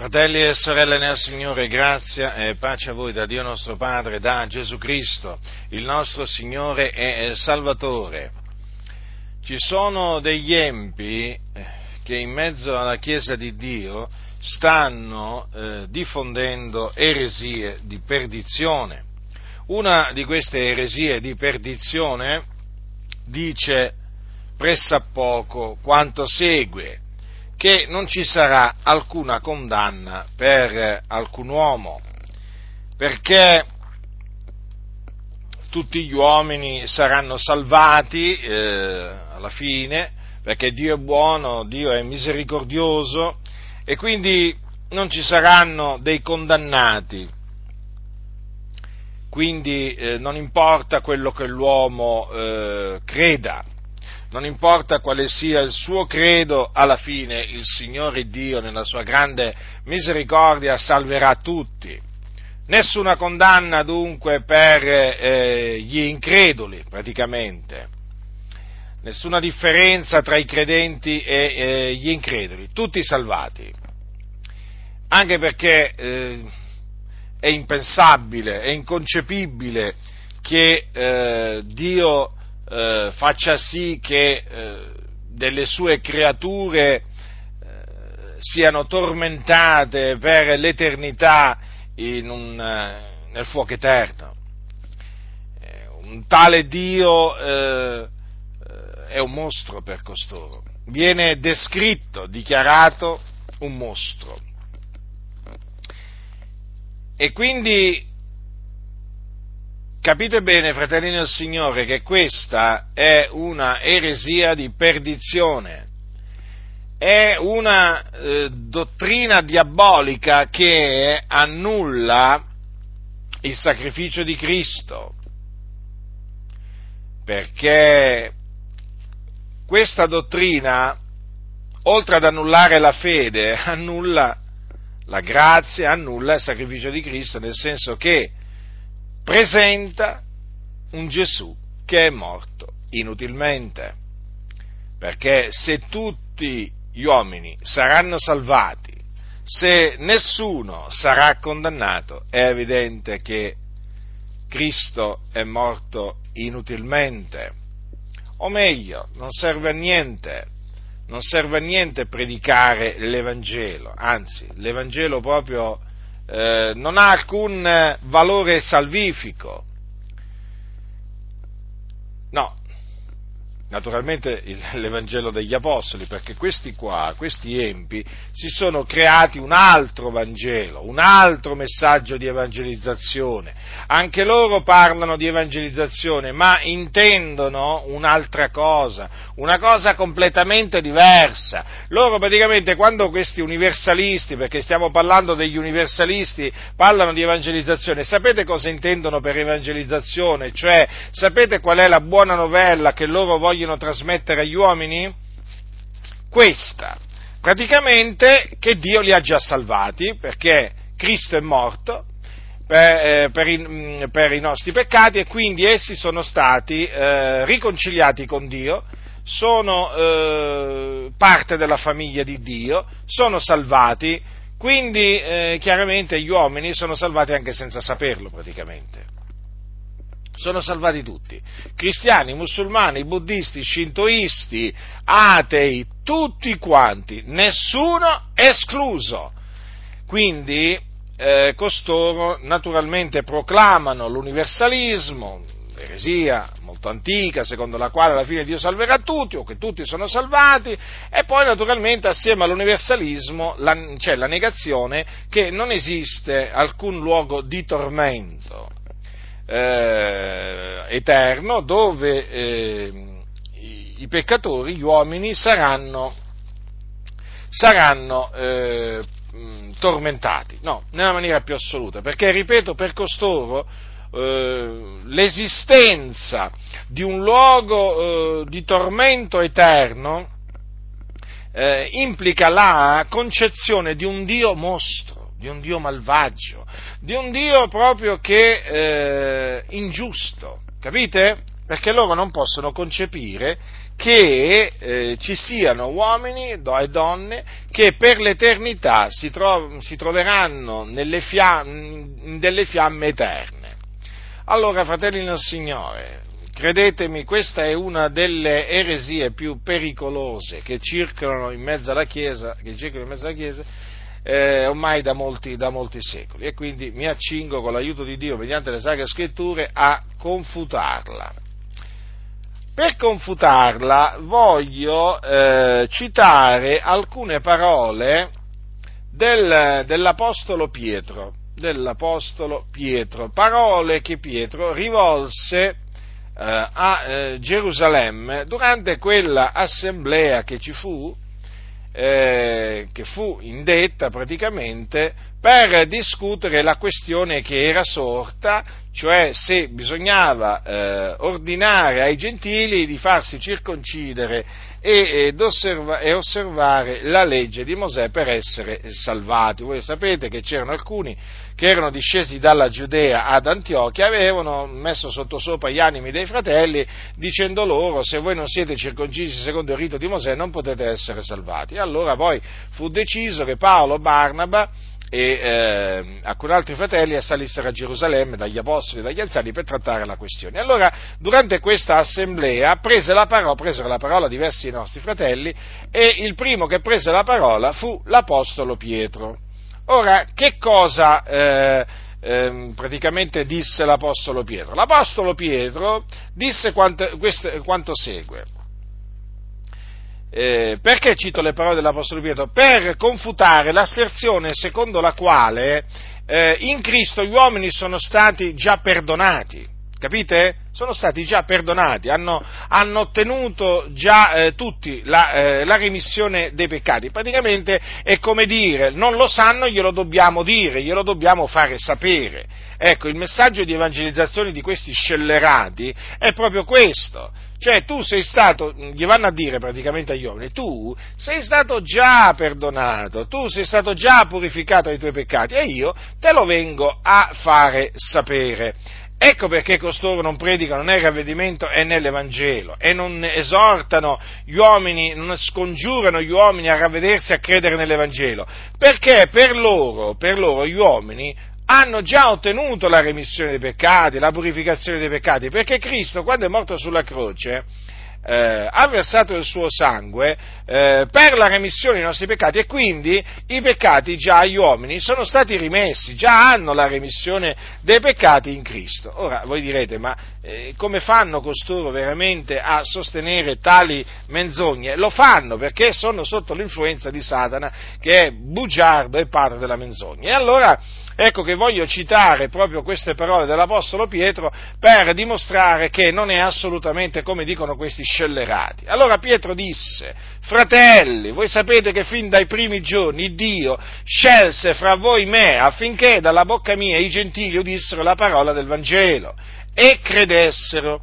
Fratelli e sorelle nel Signore, grazia e pace a voi da Dio nostro Padre, da Gesù Cristo, il nostro Signore e Salvatore. Ci sono degli empi eh, che in mezzo alla Chiesa di Dio stanno eh, diffondendo eresie di perdizione. Una di queste eresie di perdizione dice pressappoco quanto segue che non ci sarà alcuna condanna per alcun uomo, perché tutti gli uomini saranno salvati eh, alla fine, perché Dio è buono, Dio è misericordioso e quindi non ci saranno dei condannati. Quindi eh, non importa quello che l'uomo eh, creda, non importa quale sia il suo credo, alla fine il Signore Dio, nella sua grande misericordia, salverà tutti. Nessuna condanna dunque per eh, gli increduli, praticamente. Nessuna differenza tra i credenti e eh, gli increduli, tutti salvati. Anche perché eh, è impensabile, è inconcepibile che eh, Dio eh, faccia sì che eh, delle sue creature eh, siano tormentate per l'eternità un, eh, nel fuoco eterno. Eh, un tale Dio è un mostro per costoro. Viene descritto, dichiarato un mostro. E quindi Capite bene, fratelli del Signore, che questa è una eresia di perdizione, è una eh, dottrina diabolica che annulla il sacrificio di Cristo, perché questa dottrina, oltre ad annullare la fede, annulla la grazia, annulla il sacrificio di Cristo, nel senso che presenta un Gesù che è morto inutilmente. Perché se tutti gli uomini saranno salvati, se nessuno sarà condannato, è evidente che Cristo è morto inutilmente. O meglio, non serve a niente, non serve a niente predicare l'Evangelo, anzi, l'Evangelo proprio eh, non ha alcun valore salvifico. No, naturalmente l'Evangelo degli Apostoli, perché questi qua, questi empi, si sono creati un altro Vangelo, un altro messaggio di evangelizzazione. Anche loro parlano di evangelizzazione, ma intendono un'altra cosa, una cosa completamente diversa. Loro praticamente quando questi universalisti, perché stiamo parlando degli universalisti, parlano di evangelizzazione, sapete cosa intendono per evangelizzazione? Cioè, sapete qual è la buona novella che loro vogliono vogliono trasmettere agli uomini? Questa, praticamente che Dio li ha già salvati perché Cristo è morto per, eh, per, i, mm, per i, nostri peccati e quindi essi sono stati eh, riconciliati con Dio, sono eh, parte della famiglia di Dio, sono salvati, quindi eh, chiaramente gli uomini sono salvati anche senza saperlo praticamente sono salvati tutti, cristiani, musulmani, buddisti, shintoisti, atei, tutti quanti, nessuno escluso. Quindi eh, costoro naturalmente proclamano l'universalismo, l'eresia molto antica, secondo la quale alla fine Dio salverà tutti o che tutti sono salvati, e poi naturalmente assieme all'universalismo la, c'è la negazione che non esiste alcun luogo di tormento eh, eterno dove eh, i, peccatori, gli uomini, saranno, saranno eh, tormentati. No, nella maniera più assoluta, perché, ripeto, per costoro eh, l'esistenza di un luogo eh, di tormento eterno eh, implica la concezione di un Dio mostro di un Dio malvagio, di un Dio proprio che eh, ingiusto, capite? perché loro non possono concepire che eh, ci siano uomini e donne che per l'eternità si, tro- si troveranno fiamme, in delle fiamme eterne. Allora, fratelli nel Signore, credetemi, questa è una delle eresie più pericolose che circolano in mezzo alla Chiesa, che circolano in mezzo alla Chiesa eh, ormai da molti, da molti secoli e quindi mi accingo con l'aiuto di Dio mediante le sacre scritture a confutarla. Per confutarla voglio eh, citare alcune parole del, dell'Apostolo Pietro, dell'Apostolo Pietro, parole che Pietro rivolse eh, a eh, Gerusalemme durante quella assemblea che ci fu eh, che fu indetta praticamente per discutere la questione che era sorta, cioè se bisognava eh, ordinare ai gentili di farsi circoncidere e, ed osserva, e osservare la legge di Mosè per essere salvati. Voi sapete che c'erano alcuni che erano discesi dalla Giudea ad Antiochia, avevano messo sottosopra gli animi dei fratelli dicendo loro se voi non siete circoncisi secondo il rito di Mosè non potete essere salvati. Allora poi fu deciso che Paolo, Barnaba e eh, alcuni altri fratelli salissero a Gerusalemme dagli apostoli e dagli anziani per trattare la questione. Allora, durante questa assemblea prese la parola, presero la parola diversi nostri fratelli e il primo che prese la parola fu l'apostolo Pietro. Ora, che cosa eh, eh, praticamente disse l'Apostolo Pietro? L'Apostolo Pietro disse quanto, questo, quanto segue. Eh, perché cito le parole dell'Apostolo Pietro? Per confutare l'asserzione secondo la quale eh, in Cristo gli uomini sono stati già perdonati. Capite? Sono stati già perdonati, hanno, hanno ottenuto già eh, tutti la, eh, la, remissione dei peccati. Praticamente è come dire, non lo sanno, glielo dobbiamo dire, glielo dobbiamo fare sapere. Ecco, il messaggio di evangelizzazione di questi scellerati è proprio questo. Cioè tu sei stato, gli vanno a dire praticamente agli uomini, tu sei stato già perdonato, tu sei stato già purificato dai tuoi peccati e io te lo vengo a fare sapere. Ecco perché costoro non predicano né il ravvedimento e né l'Evangelo e non esortano gli uomini, non scongiurano gli uomini a ravvedersi e a credere nell'Evangelo, perché per loro, per loro gli uomini hanno già ottenuto la remissione dei peccati, la purificazione dei peccati, perché Cristo quando è morto sulla croce eh, ha versato il suo sangue eh, per la remissione dei nostri peccati e quindi i peccati già agli uomini sono stati rimessi, già hanno la remissione dei peccati in Cristo. Ora voi direte, ma eh, come fanno costoro veramente a sostenere tali menzogne? Lo fanno perché sono sotto l'influenza di Satana che è bugiardo e padre della menzogna. E allora Ecco che voglio citare proprio queste parole dell'Apostolo Pietro per dimostrare che non è assolutamente come dicono questi scellerati. Allora Pietro disse, fratelli, voi sapete che fin dai primi giorni Dio scelse fra voi me affinché dalla bocca mia i gentili udissero la parola del Vangelo e credessero.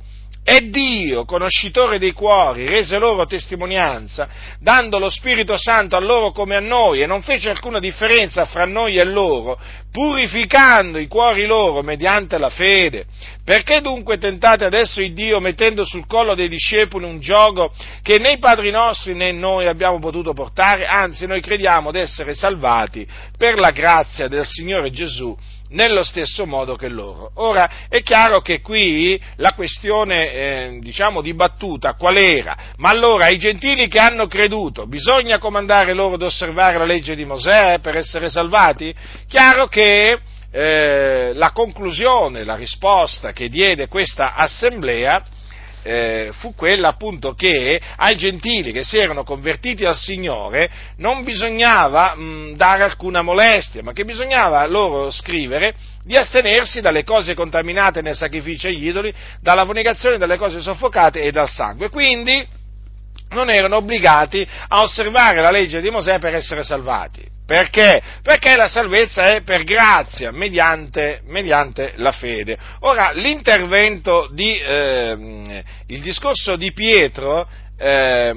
E Dio, conoscitore dei cuori, rese loro testimonianza, dando lo Spirito Santo a loro come a noi, e non fece alcuna differenza fra noi e loro, purificando i cuori loro mediante la fede. Perché dunque tentate adesso il Dio mettendo sul collo dei discepoli un gioco che né i padri nostri né noi abbiamo potuto portare? Anzi, noi crediamo d'essere salvati per la grazia del Signore Gesù nello stesso modo che loro. Ora è chiaro che qui la questione eh, diciamo dibattuta qual era? Ma allora i gentili che hanno creduto bisogna comandare loro ad osservare la legge di Mosè per essere salvati? Chiaro che eh, la conclusione, la risposta che diede questa assemblea eh, fu quella appunto che ai gentili che si erano convertiti al Signore non bisognava mh, dare alcuna molestia, ma che bisognava loro scrivere di astenersi dalle cose contaminate nei sacrifici agli idoli, dalla fornicazione, dalle cose soffocate e dal sangue. Quindi non erano obbligati a osservare la legge di Mosè per essere salvati. Perché? Perché la salvezza è per grazia, mediante, mediante la fede. Ora, l'intervento di, eh, il discorso di Pietro eh,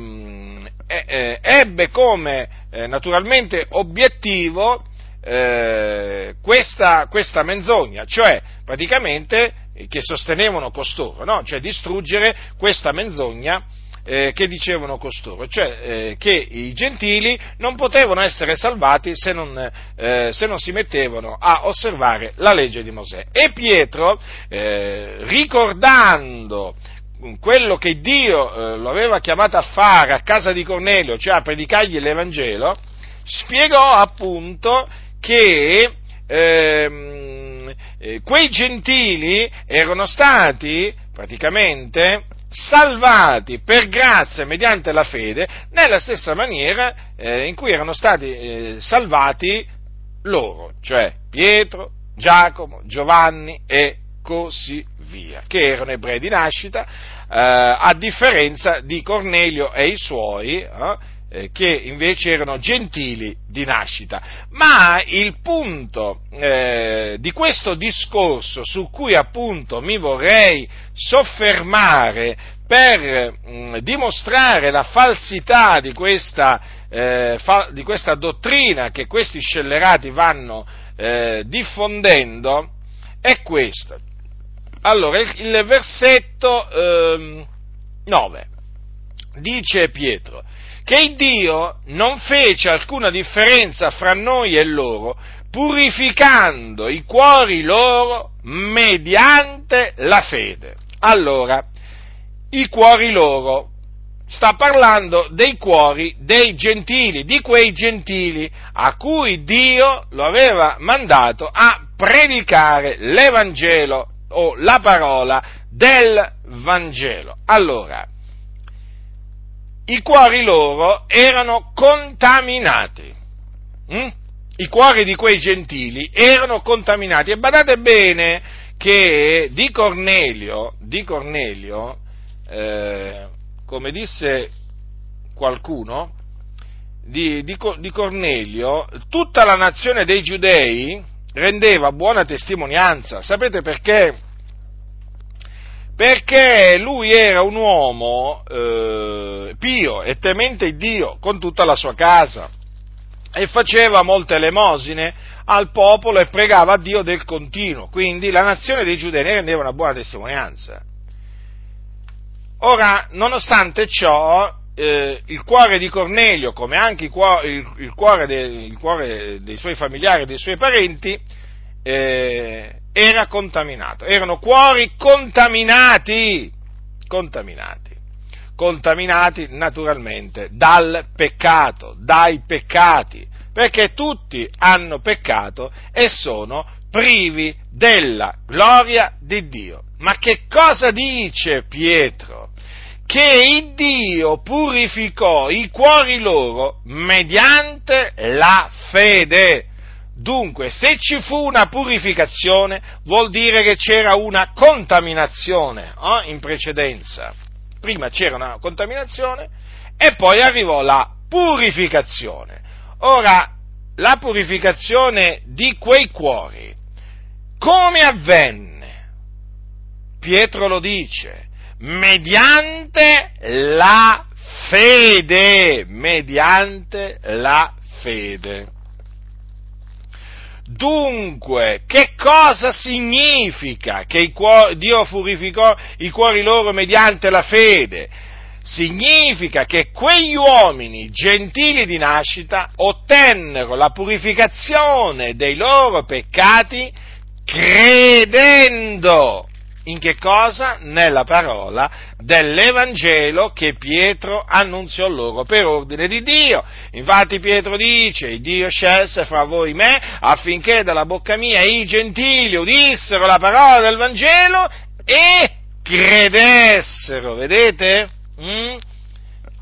eh, ebbe come eh, naturalmente obiettivo eh, questa, questa, menzogna, cioè praticamente che sostenevano costoro, no? cioè distruggere questa menzogna eh, che dicevano costoro, cioè eh, che i gentili non potevano essere salvati se non, eh, se non, si mettevano a osservare la legge di Mosè. E Pietro, eh, ricordando quello che Dio eh, lo aveva chiamato a fare a casa di Cornelio, cioè a predicargli l'Evangelo, spiegò appunto che ehm, eh, quei gentili erano stati praticamente salvati per grazia mediante la fede nella stessa maniera eh, in cui erano stati eh, salvati loro, cioè Pietro, Giacomo, Giovanni e così via, che erano ebrei di nascita, eh, a differenza di Cornelio e i suoi, eh, che invece erano gentili di nascita. Ma il punto eh, di questo discorso su cui appunto mi vorrei soffermare per mh, mm, dimostrare la falsità di questa, eh, fa, di questa, dottrina che questi scellerati vanno eh, diffondendo è questo. Allora, il, il versetto 9 ehm, dice Pietro, che Dio non fece alcuna differenza fra noi e loro, purificando i cuori loro mediante la fede. Allora, i cuori loro, sta parlando dei cuori dei gentili, di quei gentili a cui Dio lo aveva mandato a predicare l'Evangelo o la parola del Vangelo. Allora, i cuori loro erano contaminati. Mm? I cuori di quei gentili erano contaminati. E badate bene che di Cornelio, di Cornelio eh, come disse qualcuno, di, di, di Cornelio, tutta la nazione dei giudei rendeva buona testimonianza. Sapete perché? Perché lui era un uomo eh, pio e temente Dio con tutta la sua casa e faceva molte elemosine al popolo e pregava a Dio del continuo, quindi la nazione dei giudei ne rendeva una buona testimonianza. Ora, nonostante ciò, eh, il cuore di Cornelio, come anche il il, il, cuore, de, il cuore, dei suoi familiari e dei suoi parenti, eh, era contaminato, erano cuori contaminati, contaminati, contaminati naturalmente dal peccato, dai peccati, perché tutti hanno peccato e sono privi della gloria di Dio. Ma che cosa dice Pietro? Che Dio purificò i cuori loro mediante la fede. Dunque, se ci fu una purificazione, vuol dire che c'era una contaminazione oh, in precedenza. Prima c'era una contaminazione e poi arrivò la purificazione. Ora, la purificazione di quei cuori, come avvenne? Pietro lo dice, mediante la fede, mediante la fede. Dunque, che cosa significa che cuori, Dio purificò i cuori loro mediante la fede? Significa che quegli uomini gentili di nascita ottennero la purificazione dei loro peccati credendo in che cosa? Nella parola dell'Evangelo che Pietro annunziò loro per ordine di Dio. Infatti Pietro dice, Dio scelse fra voi me affinché dalla bocca mia i gentili udissero la parola del Vangelo e credessero, vedete? Mm?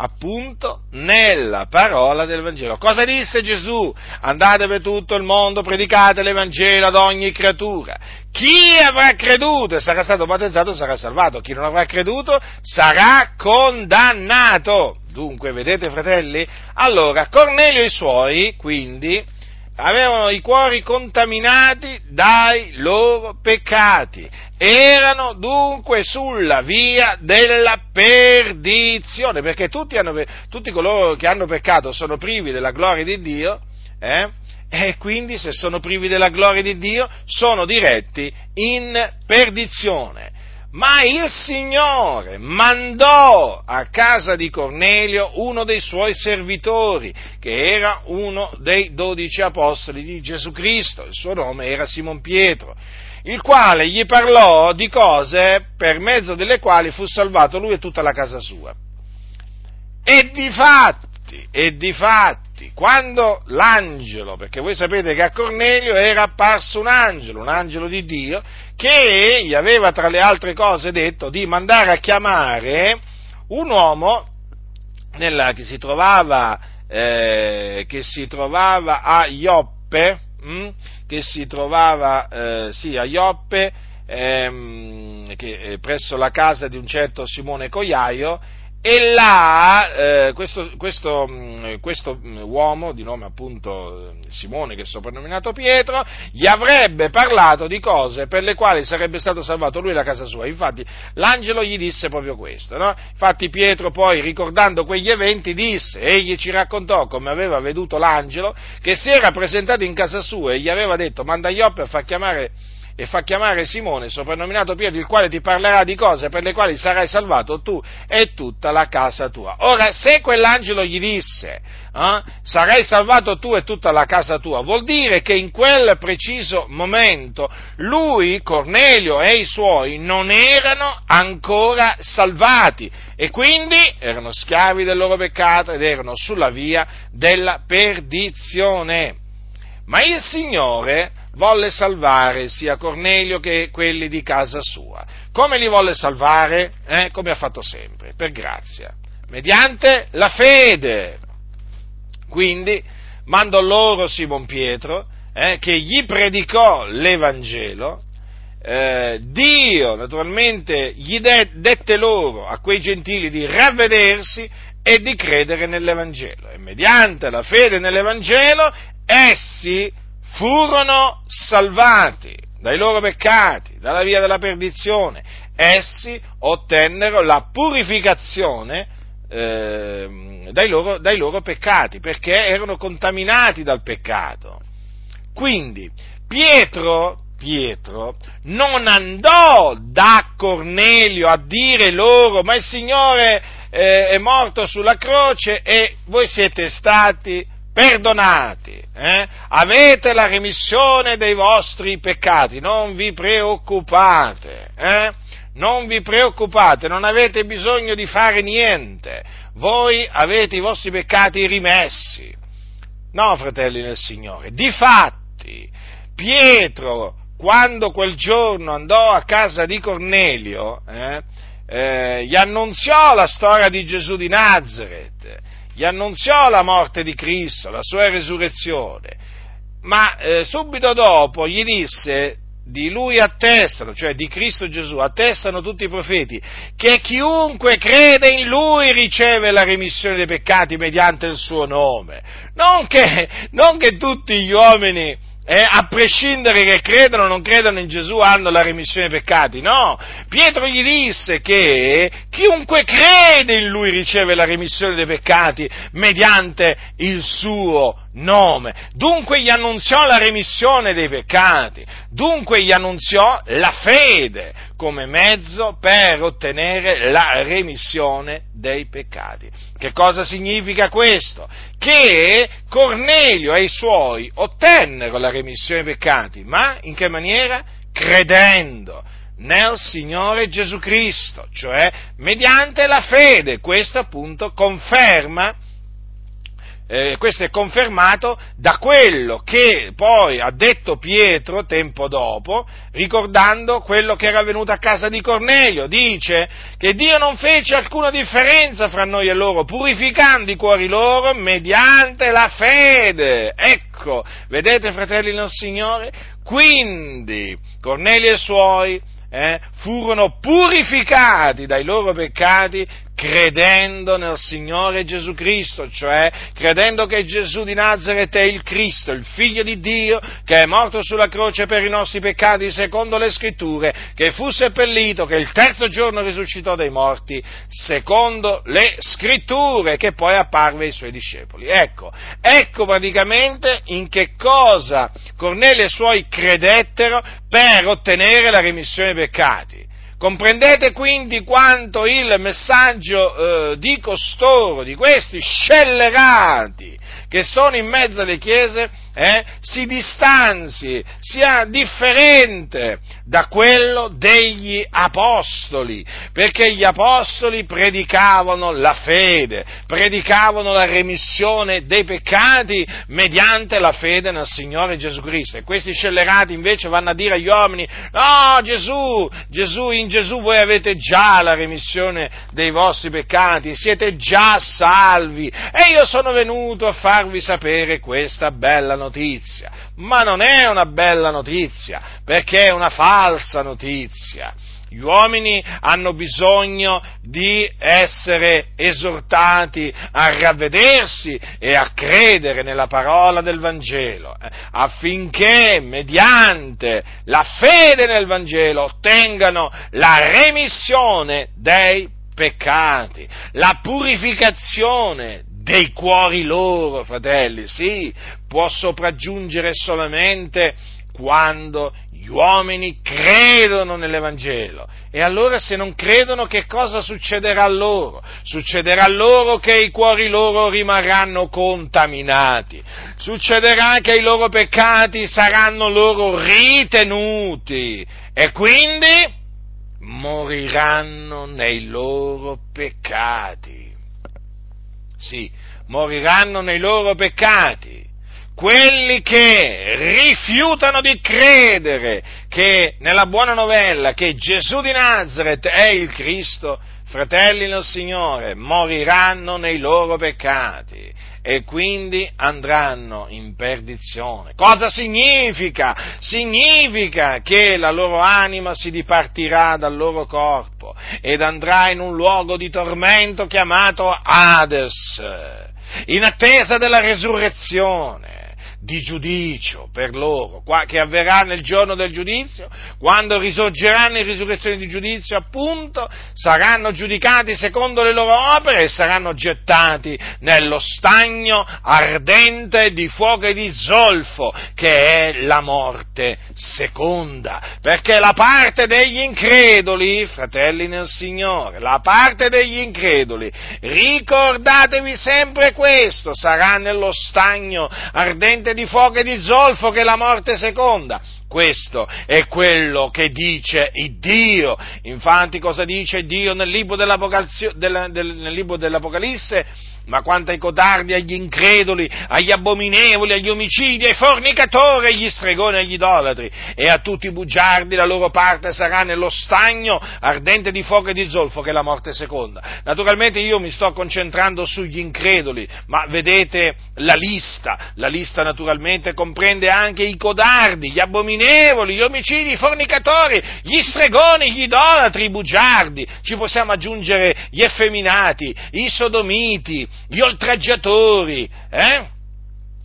appunto nella parola del Vangelo. Cosa disse Gesù? Andate per tutto il mondo, predicate l'Evangelo ad ogni creatura. Chi avrà creduto e sarà stato battezzato sarà salvato, chi non avrà creduto sarà condannato. Dunque, vedete fratelli? Allora, Cornelio e i suoi, quindi, avevano i cuori contaminati dai loro peccati, erano dunque sulla via della perdizione, perché tutti, hanno, tutti coloro che hanno peccato sono privi della gloria di Dio, eh? E quindi se sono privi della gloria di Dio sono diretti in perdizione. Ma il Signore mandò a casa di Cornelio uno dei suoi servitori, che era uno dei dodici apostoli di Gesù Cristo, il suo nome era Simon Pietro, il quale gli parlò di cose per mezzo delle quali fu salvato lui e tutta la casa sua. E di fatti, e di fatti, quando l'angelo, perché voi sapete che a Cornelio era apparso un angelo, un angelo di Dio, che gli aveva tra le altre cose detto di mandare a chiamare un uomo nella, che, si trovava, eh, che si trovava a Ioppe, hm? che si trovava eh, sì, a Ioppe, ehm, che, eh, presso la casa di un certo Simone Cogliaio, e là eh, questo, questo, mm, questo, mm, uomo di nome appunto Simone, che è soprannominato Pietro, gli avrebbe parlato di cose per le quali sarebbe stato salvato lui e la casa sua. Infatti l'angelo gli disse proprio questo. No? Infatti Pietro poi, ricordando quegli eventi, disse, egli ci raccontò come aveva veduto l'angelo che si era presentato in casa sua e gli aveva detto manda Ioppe a far chiamare e fa chiamare Simone, soprannominato Pietro, il quale ti parlerà di cose per le quali sarai salvato tu e tutta la casa tua. Ora, se quell'angelo gli disse, eh, sarai salvato tu e tutta la casa tua, vuol dire che in quel preciso momento lui, Cornelio e i suoi non erano ancora salvati e quindi erano schiavi del loro peccato ed erano sulla via della perdizione. Ma il Signore volle salvare sia Cornelio che quelli di casa sua. Come li volle salvare? Eh, come ha fatto sempre, per grazia, mediante la fede. Quindi mandò loro Simon Pietro, eh, che gli predicò l'Evangelo, eh, Dio naturalmente gli de- dette loro, a quei gentili, di ravvedersi e di credere nell'Evangelo. E mediante la fede nell'Evangelo essi furono salvati dai loro peccati, dalla via della perdizione. Essi ottennero la purificazione eh, dai, loro, dai loro peccati, perché erano contaminati dal peccato. Quindi Pietro, Pietro non andò da Cornelio a dire loro ma il Signore eh, è morto sulla croce e voi siete stati perdonati, eh? avete la remissione dei vostri peccati, non vi preoccupate, eh? non vi preoccupate, non avete bisogno di fare niente, voi avete i vostri peccati rimessi. No, fratelli nel Signore, difatti, Pietro, quando quel giorno andò a casa di Cornelio, eh, eh, gli annunziò la storia di Gesù di Nazareth, gli annunziò la morte di Cristo, la sua resurrezione, ma eh, subito dopo gli disse di lui attestano, cioè di Cristo Gesù, attestano tutti i profeti, che chiunque crede in lui riceve la remissione dei peccati mediante il suo nome. Non che, non che tutti gli uomini eh, a prescindere che credano o non credano in Gesù, hanno la remissione dei peccati. No, Pietro gli disse che chiunque crede in lui riceve la remissione dei peccati mediante il suo nome. Dunque gli annunziò la remissione dei peccati, dunque gli annunziò la fede come mezzo per ottenere la remissione dei peccati. Che cosa significa questo? Che Cornelio e i suoi ottennero la remissione dei peccati, ma in che maniera? Credendo nel Signore Gesù Cristo, cioè mediante la fede. Questo appunto conferma eh, questo è confermato da quello che poi ha detto Pietro tempo dopo, ricordando quello che era avvenuto a casa di Cornelio. Dice che Dio non fece alcuna differenza fra noi e loro, purificando i cuori loro mediante la fede. Ecco, vedete fratelli nel Signore? Quindi Cornelio e i suoi eh, furono purificati dai loro peccati credendo nel Signore Gesù Cristo, cioè credendo che Gesù di Nazareth è il Cristo, il Figlio di Dio, che è morto sulla croce per i nostri peccati secondo le scritture, che fu seppellito, che il terzo giorno risuscitò dai morti secondo le scritture, che poi apparve ai suoi discepoli. Ecco, ecco praticamente in che cosa Cornelio e i suoi credettero per ottenere la remissione dei peccati. Comprendete quindi quanto il messaggio eh, di costoro, di questi scellerati che sono in mezzo alle chiese, eh, si distanzi, sia differente da quello degli apostoli, perché gli apostoli predicavano la fede, predicavano la remissione dei peccati mediante la fede nel Signore Gesù Cristo. E questi scellerati invece vanno a dire agli uomini, no Gesù, Gesù, in Gesù voi avete già la remissione dei vostri peccati, siete già salvi e io sono venuto a farvi sapere questa bella notizia. Ma non è una bella notizia, perché è una falsa notizia. Gli uomini hanno bisogno di essere esortati a ravvedersi e a credere nella parola del Vangelo, eh, affinché mediante la fede nel Vangelo ottengano la remissione dei peccati, la purificazione dei cuori loro, fratelli, sì, può sopraggiungere solamente quando gli uomini credono nell'Evangelo. E allora se non credono che cosa succederà a loro? Succederà a loro che i cuori loro rimarranno contaminati, succederà che i loro peccati saranno loro ritenuti e quindi moriranno nei loro peccati sì, moriranno nei loro peccati. Quelli che rifiutano di credere che nella buona novella che Gesù di Nazareth è il Cristo, fratelli nel Signore, moriranno nei loro peccati e quindi andranno in perdizione. Cosa significa? Significa che la loro anima si dipartirà dal loro corpo ed andrà in un luogo di tormento chiamato Hades, in attesa della resurrezione di giudicio per loro, che avverrà nel giorno del giudizio, quando risorgeranno in risurrezione di giudizio, appunto, saranno giudicati secondo le loro opere e saranno gettati nello stagno ardente di fuoco e di zolfo, che è la morte seconda, perché la parte degli increduli, fratelli nel Signore, la parte degli increduli, ricordatevi sempre questo, sarà nello stagno ardente di fuoco e di zolfo che la morte seconda. Questo è quello che dice Dio. Infatti cosa dice Dio nel libro dell'Apocalisse? Ma quanto ai codardi, agli increduli, agli abominevoli, agli omicidi, ai fornicatori, agli stregoni, agli idolatri. E a tutti i bugiardi, la loro parte sarà nello stagno ardente di fuoco e di zolfo che è la morte seconda. Naturalmente io mi sto concentrando sugli increduli, ma vedete la lista, la lista naturalmente comprende anche i codardi, gli abominevoli, gli omicidi, i fornicatori, gli stregoni, gli idolatri, i bugiardi, ci possiamo aggiungere gli effeminati, i sodomiti, gli oltraggiatori, eh?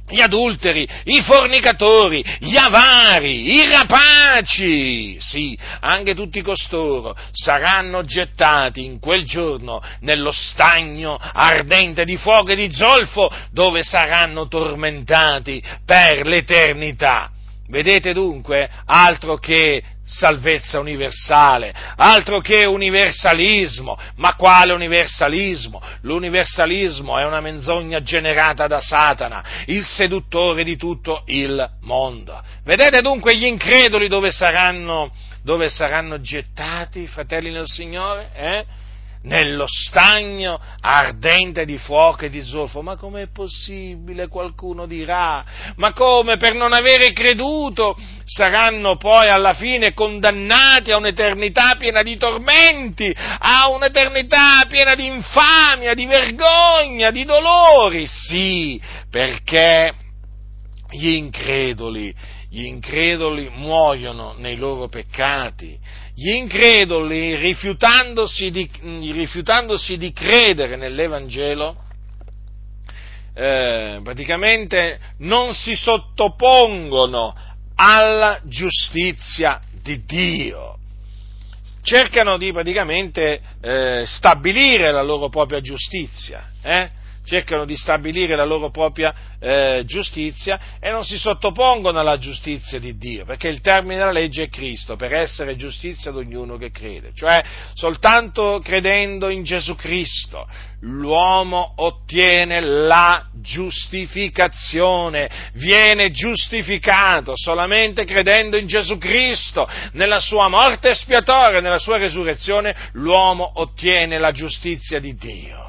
gli adulteri, i fornicatori, gli avari, i rapaci, sì, anche tutti costoro saranno gettati in quel giorno nello stagno ardente di fuoco e di zolfo dove saranno tormentati per l'eternità. Vedete dunque, altro che salvezza universale, altro che universalismo, ma quale universalismo? L'universalismo è una menzogna generata da Satana, il seduttore di tutto il mondo. Vedete dunque gli increduli dove saranno, dove saranno gettati, fratelli nel Signore? Eh? Nello stagno ardente di fuoco e di zolfo. Ma com'è possibile? Qualcuno dirà. Ma come per non avere creduto saranno poi alla fine condannati a un'eternità piena di tormenti, a un'eternità piena di infamia, di vergogna, di dolori? Sì, perché gli increduli, gli increduli muoiono nei loro peccati, gli increduli rifiutandosi di, rifiutandosi di credere nell'Evangelo, eh, praticamente non si sottopongono alla giustizia di Dio. Cercano di praticamente eh, stabilire la loro propria giustizia. Eh? Cercano di stabilire la loro propria eh, giustizia e non si sottopongono alla giustizia di Dio, perché il termine della legge è Cristo, per essere giustizia ad ognuno che crede, cioè soltanto credendo in Gesù Cristo l'uomo ottiene la giustificazione, viene giustificato solamente credendo in Gesù Cristo, nella sua morte espiatoria, nella sua resurrezione, l'uomo ottiene la giustizia di Dio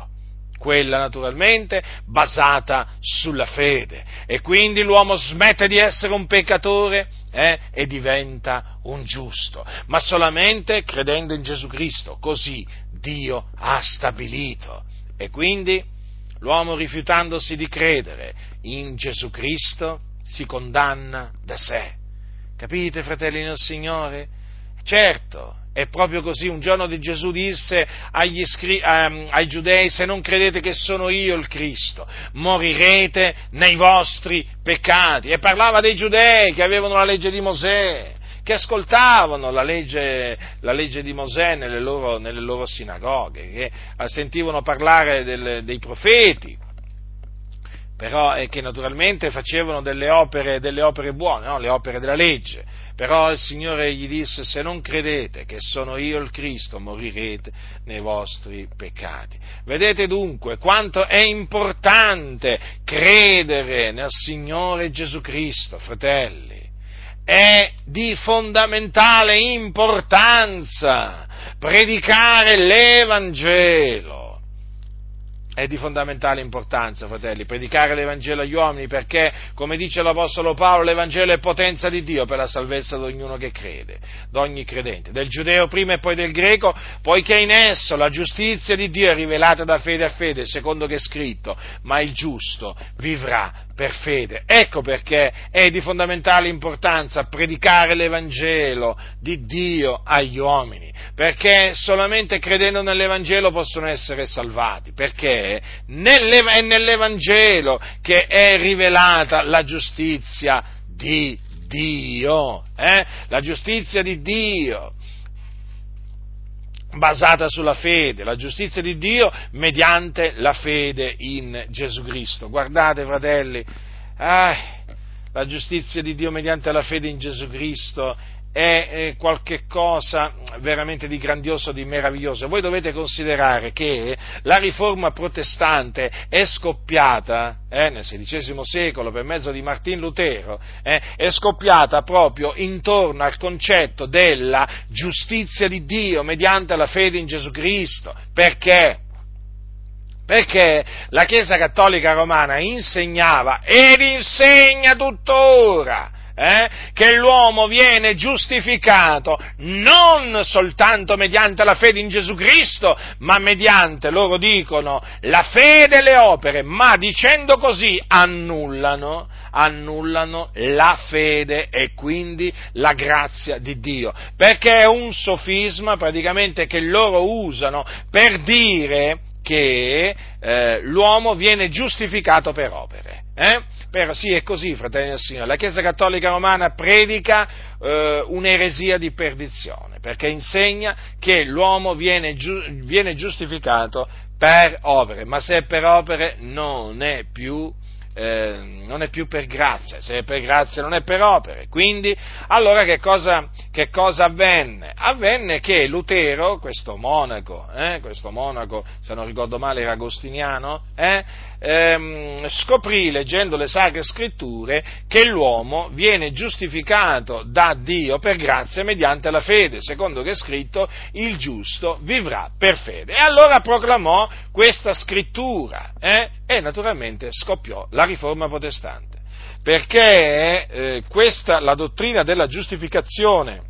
quella naturalmente basata sulla fede. E quindi l'uomo smette di essere un peccatore eh, e diventa un giusto, ma solamente credendo in Gesù Cristo, così Dio ha stabilito. E quindi l'uomo rifiutandosi di credere in Gesù Cristo si condanna da sé. Capite, fratelli del Signore? Certo, è proprio così, un giorno di Gesù disse iscri- um, ai giudei, se non credete che sono io il Cristo, morirete nei vostri peccati. E parlava dei giudei che avevano la legge di Mosè, che ascoltavano la legge, la legge di Mosè nelle loro, nelle loro, sinagoghe, che sentivano parlare del, dei profeti, però eh, che naturalmente facevano delle opere, delle opere buone, no? le opere della legge. Però il Signore gli disse, se non credete che sono io il Cristo, morirete nei vostri peccati. Vedete dunque quanto è importante credere nel Signore Gesù Cristo, fratelli. È di fondamentale importanza predicare l'Evangelo è di fondamentale importanza, fratelli, predicare l'Evangelo agli uomini perché, come dice l'Apostolo Paolo, l'Evangelo è potenza di Dio per la salvezza di ognuno che crede, di ogni credente, del giudeo prima e poi del greco, poiché in esso la giustizia di Dio è rivelata da fede a fede, secondo che è scritto, ma il giusto vivrà per fede. Ecco perché è di fondamentale importanza predicare l'Evangelo di Dio agli uomini, perché solamente credendo nell'Evangelo possono essere salvati, perché è nell'Evangelo che è rivelata la giustizia di Dio, eh? la giustizia di Dio basata sulla fede, la giustizia di Dio mediante la fede in Gesù Cristo. Guardate, fratelli, ah, la giustizia di Dio mediante la fede in Gesù Cristo è qualcosa veramente di grandioso, di meraviglioso. Voi dovete considerare che la riforma protestante è scoppiata eh, nel XVI secolo per mezzo di Martin Lutero, eh, è scoppiata proprio intorno al concetto della giustizia di Dio mediante la fede in Gesù Cristo. Perché? Perché la Chiesa Cattolica Romana insegnava ed insegna tuttora eh, che l'uomo viene giustificato non soltanto mediante la fede in Gesù Cristo, ma mediante, loro dicono, la fede e le opere, ma dicendo così annullano, annullano la fede e quindi la grazia di Dio, perché è un sofisma praticamente che loro usano per dire che eh, l'uomo viene giustificato per opere. Eh? Per, sì, è così, fratelli del Signore. La Chiesa Cattolica Romana predica eh, un'eresia di perdizione, perché insegna che l'uomo viene, giu- viene giustificato per opere, ma se è per opere non è più eh, non è più per grazia, se è per grazia non è per opere. Quindi, allora che cosa, che cosa avvenne? Avvenne che Lutero, questo monaco, eh, questo monaco, se non ricordo male era agostiniano, eh, ehm, scoprì, leggendo le sacre scritture, che l'uomo viene giustificato da Dio per grazia mediante la fede, secondo che è scritto, il giusto vivrà per fede. E allora proclamò questa scrittura eh, e naturalmente scoppiò la riforma protestante, perché eh, questa, la dottrina della giustificazione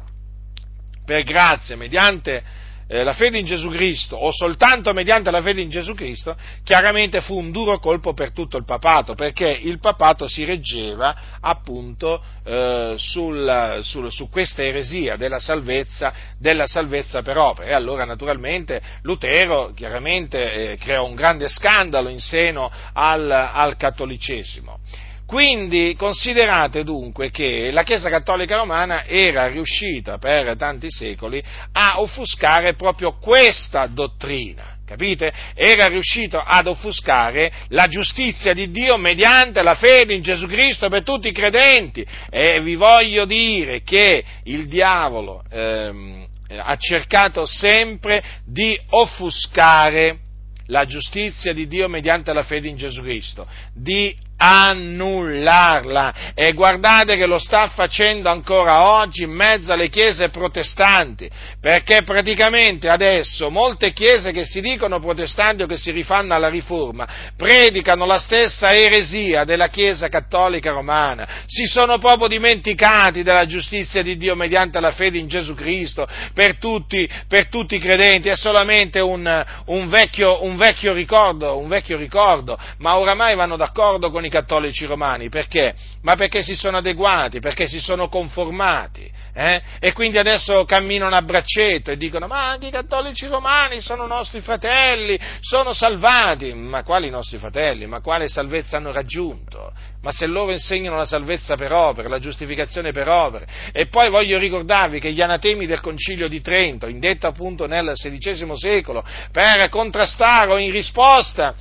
per grazia mediante eh, la fede in Gesù Cristo o soltanto mediante la fede in Gesù Cristo, chiaramente fu un duro colpo per tutto il papato, perché il papato si reggeva appunto eh, sul, sul, su questa eresia della salvezza, della salvezza per opere. E allora naturalmente Lutero chiaramente eh, creò un grande scandalo in seno al, al cattolicesimo. Quindi considerate dunque che la Chiesa Cattolica Romana era riuscita per tanti secoli a offuscare proprio questa dottrina. Capite? Era riuscito ad offuscare la giustizia di Dio mediante la fede in Gesù Cristo per tutti i credenti. E vi voglio dire che il diavolo ehm, ha cercato sempre di offuscare la giustizia di Dio mediante la fede in Gesù Cristo, di annullarla. E guardate che lo sta facendo ancora oggi in mezzo alle chiese protestanti, perché praticamente adesso molte chiese che si dicono protestanti o che si rifanno alla riforma predicano la stessa eresia della Chiesa cattolica romana, si sono proprio dimenticati della giustizia di Dio mediante la fede in Gesù Cristo per tutti, per tutti i credenti, è solamente un, un, vecchio, un vecchio ricordo, un vecchio ricordo, ma oramai vanno d'accordo con i cattolici romani, perché? Ma perché si sono adeguati, perché si sono conformati, eh? e quindi adesso camminano a braccetto e dicono ma anche i cattolici romani sono nostri fratelli, sono salvati, ma quali nostri fratelli, ma quale salvezza hanno raggiunto? Ma se loro insegnano la salvezza per opere, la giustificazione per opere, e poi voglio ricordarvi che gli anatemi del Concilio di Trento, indetto appunto nel XVI secolo, per contrastare o in risposta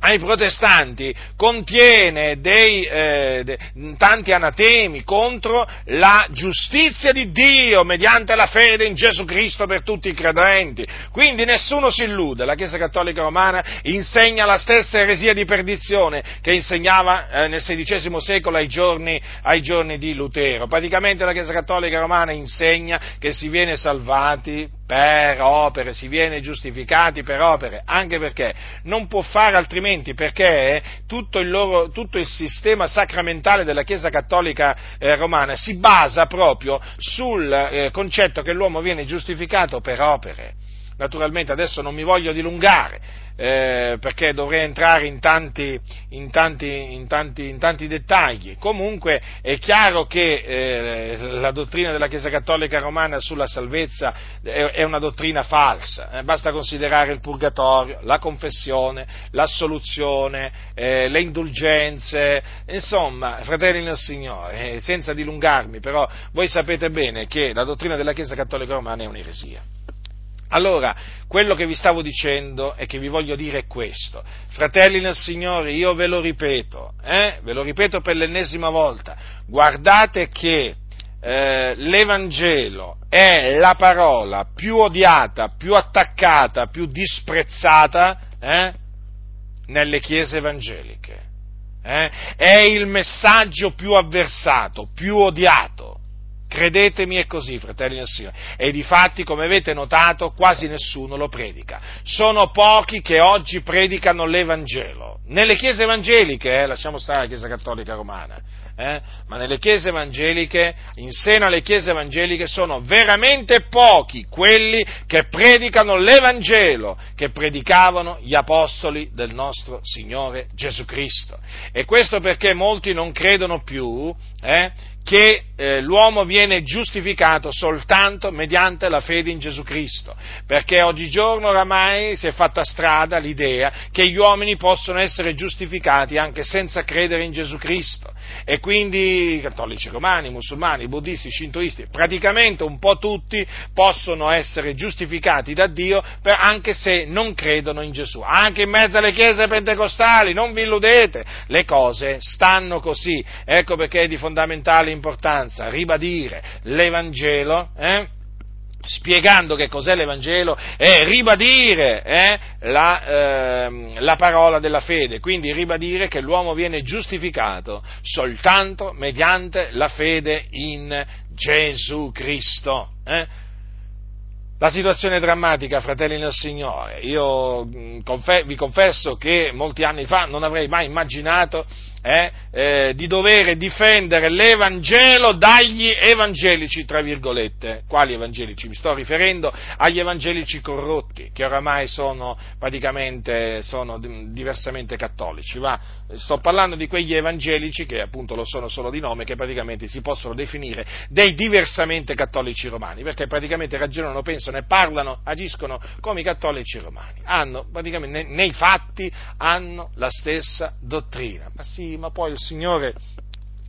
ai protestanti contiene dei, eh, de, tanti anatemi contro la giustizia di Dio mediante la fede in Gesù Cristo per tutti i credenti. Quindi nessuno si illude, la Chiesa Cattolica Romana insegna la stessa eresia di perdizione che insegnava eh, nel XVI secolo ai giorni, ai giorni di Lutero. Praticamente la Chiesa Cattolica Romana insegna che si viene salvati per opere, si viene giustificati per opere, anche perché non può fare altrimenti, perché tutto il, loro, tutto il sistema sacramentale della Chiesa Cattolica eh, Romana si basa proprio sul eh, concetto che l'uomo viene giustificato per opere. Naturalmente adesso non mi voglio dilungare, eh, perché dovrei entrare in tanti, in, tanti, in, tanti, in tanti, dettagli. Comunque è chiaro che eh, la dottrina della Chiesa Cattolica Romana sulla salvezza è, è una dottrina falsa, eh, basta considerare il purgatorio, la confessione, l'assoluzione, eh, le indulgenze, insomma, fratelli nel Signore, eh, senza dilungarmi, però voi sapete bene che la dottrina della Chiesa Cattolica Romana è un'eresia. Allora, quello che vi stavo dicendo e che vi voglio dire è questo. Fratelli nel Signore, io ve lo ripeto, eh? ve lo ripeto per l'ennesima volta, guardate che eh, l'Evangelo è la parola più odiata, più attaccata, più disprezzata eh? nelle chiese evangeliche. Eh? È il messaggio più avversato, più odiato. Credetemi è così, fratelli del Signore. E di fatti, come avete notato, quasi nessuno lo predica. Sono pochi che oggi predicano l'Evangelo. Nelle chiese evangeliche, eh, lasciamo stare la Chiesa Cattolica Romana, eh, ma nelle chiese evangeliche, in seno alle chiese evangeliche, sono veramente pochi quelli che predicano l'Evangelo, che predicavano gli apostoli del nostro Signore Gesù Cristo. E questo perché molti non credono più eh, che eh, l'uomo viene giustificato soltanto mediante la fede in Gesù Cristo, perché oggigiorno oramai si è fatta strada l'idea che gli uomini possono essere giustificati anche senza credere in Gesù Cristo. E quindi cattolici romani, musulmani, buddisti, shintoisti, praticamente un po' tutti possono essere giustificati da Dio per, anche se non credono in Gesù, anche in mezzo alle chiese pentecostali, non vi illudete, le cose stanno così, ecco perché è di fondamentale importanza ribadire l'Evangelo, eh? spiegando che cos'è l'Evangelo e ribadire eh, la, eh, la, parola della fede, quindi ribadire che l'uomo viene giustificato soltanto mediante la fede in Gesù Cristo. Eh. La situazione è drammatica, fratelli nel Signore. Io vi confesso che molti anni fa non avrei mai immaginato eh, eh, di dover difendere l'Evangelo dagli evangelici, tra virgolette. Quali evangelici? Mi sto riferendo agli evangelici corrotti, che oramai sono praticamente sono diversamente cattolici. Va? Sto parlando di quegli evangelici, che appunto lo sono solo di nome, che praticamente si possono definire dei diversamente cattolici romani, perché praticamente ragionano, pensano e parlano, agiscono come i cattolici romani. Hanno praticamente nei fatti hanno la stessa dottrina. Ma sì, ma poi il Signore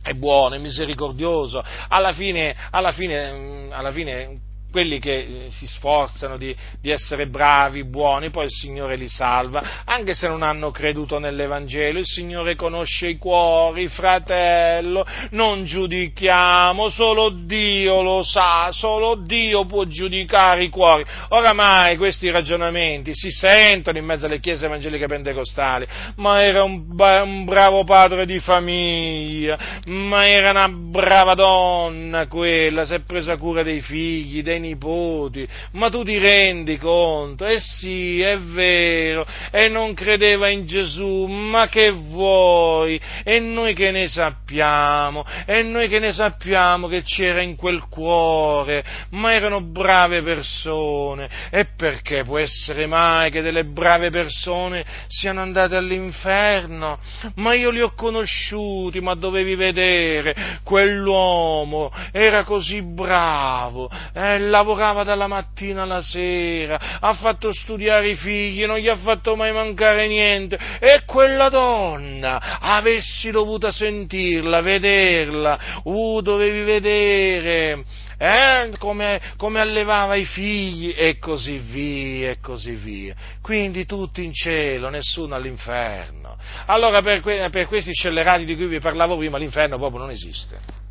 è buono, è misericordioso, alla fine, alla fine, alla fine quelli che eh, si sforzano di, di, essere bravi, buoni, poi il Signore li salva, anche se non hanno creduto nell'Evangelo, il Signore conosce i cuori, fratello, non giudichiamo, solo Dio lo sa, solo Dio può giudicare i cuori. Oramai questi ragionamenti si sentono in mezzo alle chiese evangeliche pentecostali, ma era un, un bravo padre di famiglia, ma era una brava donna quella, si è presa cura dei figli, dei nipoti, ma tu ti rendi conto? Eh sì, è vero, e non credeva in Gesù, ma che vuoi? E noi che ne sappiamo? E noi che ne sappiamo che c'era in quel cuore? Ma erano brave persone, e perché può essere mai che delle brave persone siano andate all'inferno? Ma io li ho conosciuti, ma dovevi vedere, quell'uomo era così bravo, eh, lavorava dalla mattina alla sera, ha fatto studiare i figli, non gli ha fatto mai mancare niente, e quella donna, avessi dovuto sentirla, vederla, uh, dovevi vedere, eh, come, come, allevava i figli e così via e così via. Quindi tutti in cielo, nessuno all'inferno. Allora per, que- per questi scellerati di cui vi parlavo prima, l'inferno proprio non esiste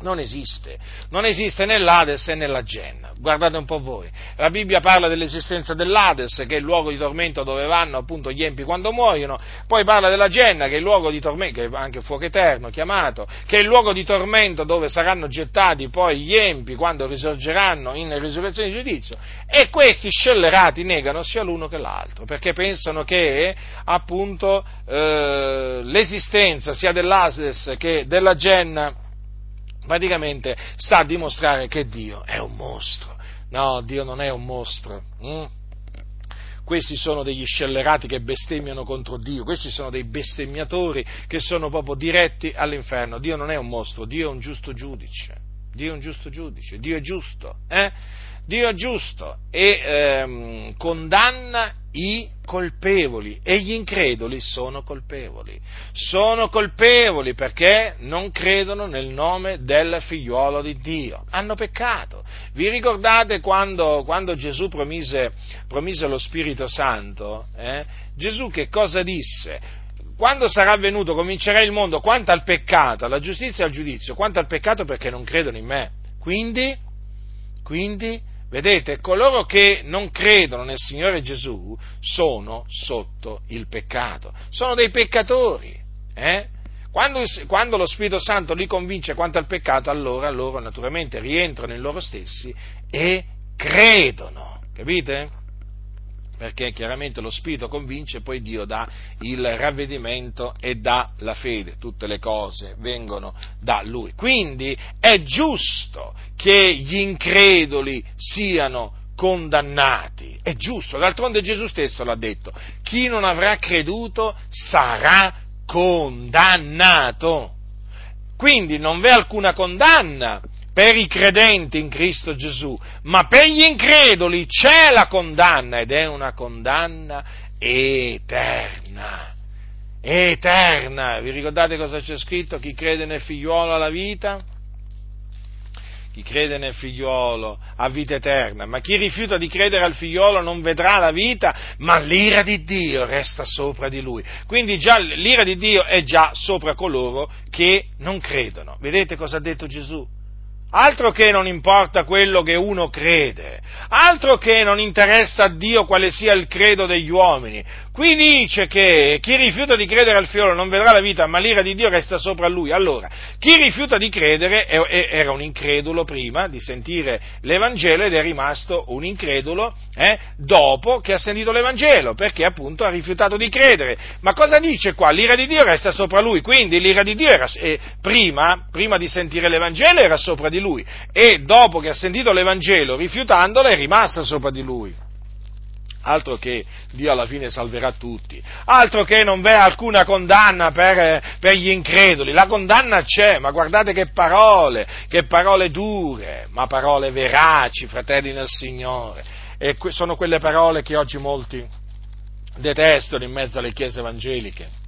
non esiste, non esiste né l'Ades né la Genna. Guardate un po' voi. La Bibbia parla dell'esistenza dell'Ades, che è il luogo di tormento dove vanno appunto gli empi quando muoiono, poi parla della Genna, che è il luogo di tormento, che è anche fuoco eterno chiamato, che è il luogo di tormento dove saranno gettati poi gli empi quando risorgeranno in risurrezione di giudizio. E questi scellerati negano sia l'uno che l'altro, perché pensano che appunto eh, l'esistenza sia dell'Ades che della Genna praticamente sta a dimostrare che Dio è un mostro. No, Dio non è un mostro. Mm? Questi sono degli scellerati che bestemmiano contro Dio, questi sono dei bestemmiatori che sono proprio diretti all'inferno. Dio non è un mostro, Dio è un giusto giudice. Dio è un giusto giudice, Dio è giusto. Eh? Dio è giusto e ehm, condanna i colpevoli e gli increduli sono colpevoli. Sono colpevoli perché non credono nel nome del figliuolo di Dio. Hanno peccato. Vi ricordate quando, quando Gesù promise, promise, lo Spirito Santo? Eh? Gesù che cosa disse? Quando sarà venuto comincerà il mondo quanto al peccato, alla giustizia e al giudizio, quanto al peccato perché non credono in me. Quindi, quindi Vedete, coloro che non credono nel Signore Gesù sono sotto il peccato, sono dei peccatori. Eh? Quando, quando, lo Spirito Santo li convince quanto al peccato, allora loro naturalmente rientrano in loro stessi e credono. Capite? Perché chiaramente lo Spirito convince, poi Dio dà il ravvedimento e dà la fede, tutte le cose vengono da Lui. Quindi è giusto che gli increduli siano condannati, è giusto, d'altronde Gesù stesso l'ha detto, chi non avrà creduto sarà condannato. Quindi non v'è alcuna condanna per i credenti in Cristo Gesù, ma per gli increduli c'è la condanna ed è una condanna eterna. Eterna. Vi ricordate cosa c'è scritto? Chi crede nel figliuolo ha la vita? Chi crede nel figliuolo ha vita eterna, ma chi rifiuta di credere al figliuolo non vedrà la vita, ma l'ira di Dio resta sopra di lui. Quindi già l'ira di Dio è già sopra coloro che non credono. Vedete cosa ha detto Gesù? Altro che non importa quello che uno crede, altro che non interessa a Dio quale sia il credo degli uomini. Qui dice che chi rifiuta di credere al fiore non vedrà la vita, ma l'ira di Dio resta sopra lui. Allora, chi rifiuta di credere era un incredulo prima di sentire l'Evangelo ed è rimasto un incredulo eh, dopo che ha sentito l'Evangelo, perché appunto ha rifiutato di credere. Ma cosa dice qua? L'ira di Dio resta sopra lui, quindi l'ira di Dio era, eh, prima, prima di sentire l'Evangelo era sopra di lui e dopo che ha sentito l'Evangelo rifiutandolo è rimasta sopra di lui. Altro che Dio alla fine salverà tutti, altro che non v'è alcuna condanna per, per, gli increduli, la condanna c'è, ma guardate che parole, che parole dure, ma parole veraci, fratelli nel Signore, e sono quelle parole che oggi molti detestano in mezzo alle chiese evangeliche.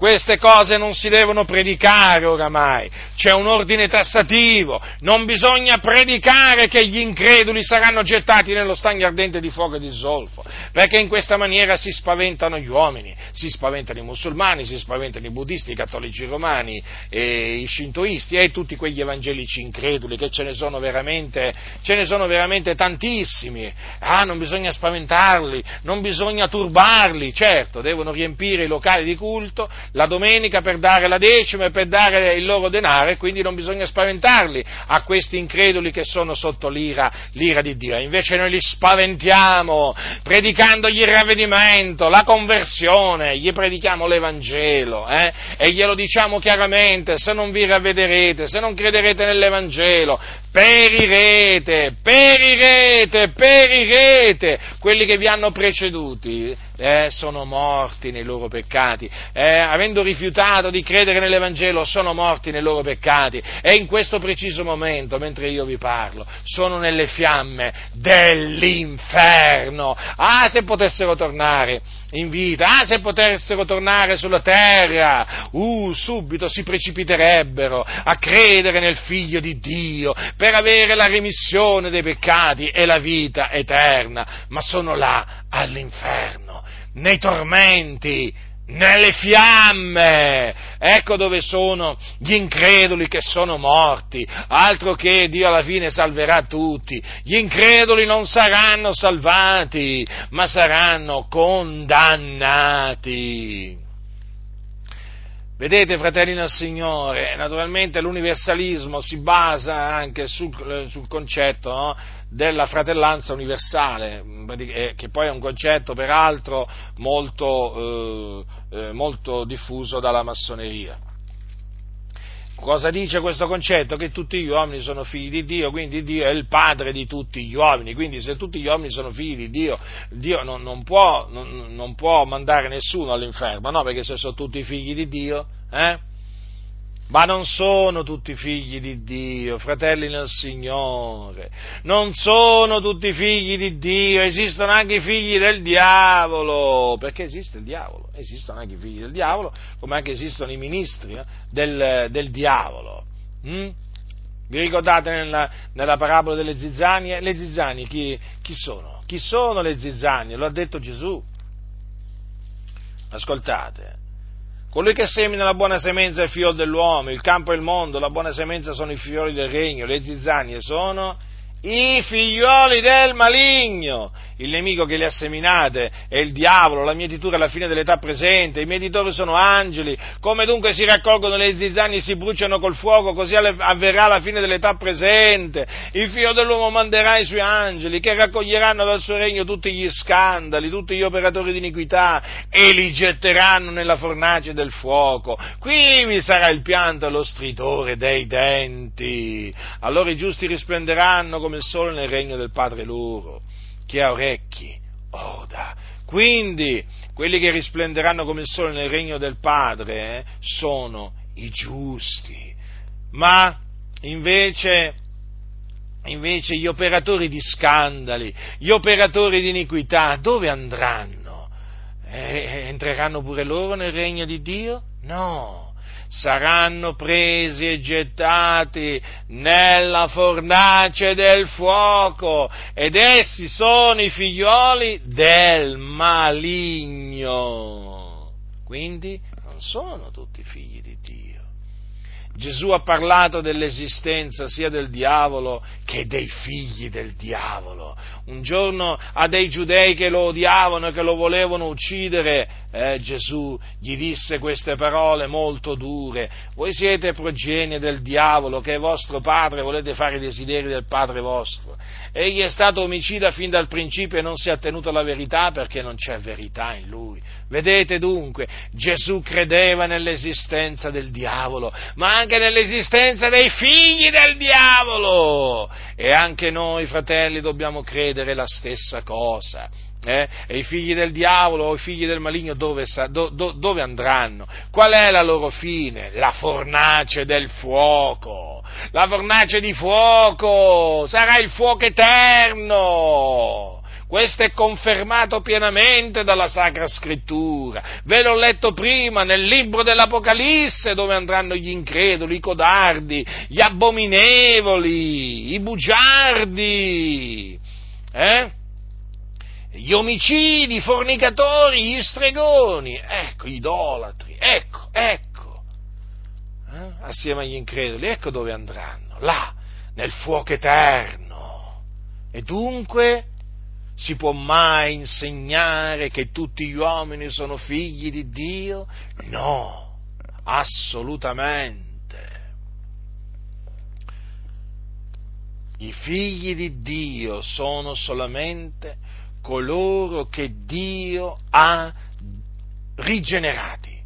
Queste cose non si devono predicare oramai, c'è un ordine tassativo, non bisogna predicare che gli increduli saranno gettati nello stagno ardente di fuoco e di zolfo, perché in questa maniera si spaventano gli uomini, si spaventano i musulmani, si spaventano i buddisti, i cattolici romani, i shintoisti e tutti quegli evangelici increduli, che ce ne sono veramente, ne sono veramente tantissimi. Ah, non bisogna spaventarli, non bisogna turbarli, certo, devono riempire i locali di culto, la domenica per dare la decima e per dare il loro denaro e quindi non bisogna spaventarli a questi increduli che sono sotto l'ira, l'ira di Dio. Invece noi li spaventiamo predicandogli il ravvedimento, la conversione, gli predichiamo l'Evangelo eh? e glielo diciamo chiaramente, se non vi ravvederete, se non crederete nell'Evangelo, perirete, perirete, perirete. Quelli che vi hanno preceduti eh, sono morti nei loro peccati, eh, avendo rifiutato di credere nell'Evangelo, sono morti nei loro peccati e in questo preciso momento, mentre io vi parlo, sono nelle fiamme dell'inferno. Ah, se potessero tornare in vita, ah, se potessero tornare sulla terra, uh, subito si precipiterebbero a credere nel Figlio di Dio per avere la remissione dei peccati e la vita eterna, ma sono là all'inferno, nei tormenti, nelle fiamme. Ecco dove sono gli increduli che sono morti, altro che Dio alla fine salverà tutti. Gli increduli non saranno salvati, ma saranno condannati. Vedete, fratelli del Signore, naturalmente l'universalismo si basa anche sul, sul concetto no, della fratellanza universale, eh, che poi è un concetto peraltro molto, eh, eh, molto diffuso dalla massoneria. Cosa dice questo concetto? Che tutti gli uomini sono figli di Dio, quindi Dio è il padre di tutti gli uomini, quindi se tutti gli uomini sono figli di Dio, Dio non, non, può, non, non può, mandare nessuno all'inferno, no? Perché se sono tutti figli di Dio, eh? Ma non sono tutti figli di Dio, fratelli nel Signore, non sono tutti figli di Dio, esistono anche i figli del diavolo, perché esiste il diavolo, esistono anche i figli del diavolo, come anche esistono i ministri eh, del, del, diavolo. Mm? Vi ricordate nella, nella, parabola delle zizzanie? Le zizzanie chi, chi sono? Chi sono le zizzanie? Lo ha detto Gesù. Ascoltate, Colui che semina la buona semenza è il figlio dell'uomo, il campo è il mondo, la buona semenza sono i figlioli del regno, le zizzanie sono i figlioli del maligno il nemico che le ha seminate è il diavolo, la mietitura è la fine dell'età presente, i mietitori sono angeli, come dunque si raccolgono le zizzanie e si bruciano col fuoco, così avverrà la fine dell'età presente. Il figlio dell'uomo manderà i suoi angeli che raccoglieranno dal suo regno tutti gli scandali, tutti gli operatori di iniquità e li getteranno nella fornace del fuoco. Qui vi sarà il pianto e lo stritore dei denti. Allora i giusti risplenderanno come il sole nel regno del Padre loro chi ha orecchi oda. Quindi quelli che risplenderanno come il sole nel regno del Padre eh, sono i giusti, ma invece, invece gli operatori di scandali, gli operatori di iniquità, dove andranno? Eh, entreranno pure loro nel regno di Dio? No saranno presi e gettati nella fornace del fuoco ed essi sono i figlioli del maligno. Quindi non sono tutti figli. Gesù ha parlato dell'esistenza sia del diavolo che dei figli del diavolo. Un giorno a dei giudei che lo odiavano e che lo volevano uccidere, eh, Gesù gli disse queste parole molto dure. Voi siete progenie del diavolo che è vostro padre, volete fare i desideri del padre vostro. Egli è stato omicida fin dal principio e non si è attenuto alla verità perché non c'è verità in lui. Vedete dunque, Gesù credeva nell'esistenza del diavolo, ma anche nell'esistenza dei figli del diavolo. E anche noi, fratelli, dobbiamo credere la stessa cosa. Eh? E i figli del diavolo o i figli del maligno dove, do, do, dove, andranno? Qual è la loro fine? La fornace del fuoco. La fornace di fuoco sarà il fuoco eterno. Questo è confermato pienamente dalla Sacra Scrittura. Ve l'ho letto prima nel libro dell'Apocalisse dove andranno gli increduli, i codardi, gli abominevoli, i bugiardi. Eh? gli omicidi, i fornicatori, gli stregoni, ecco, gli idolatri, ecco, ecco, eh? assieme agli increduli, ecco dove andranno, là, nel fuoco eterno. E dunque si può mai insegnare che tutti gli uomini sono figli di Dio? No, assolutamente. I figli di Dio sono solamente coloro che Dio ha rigenerati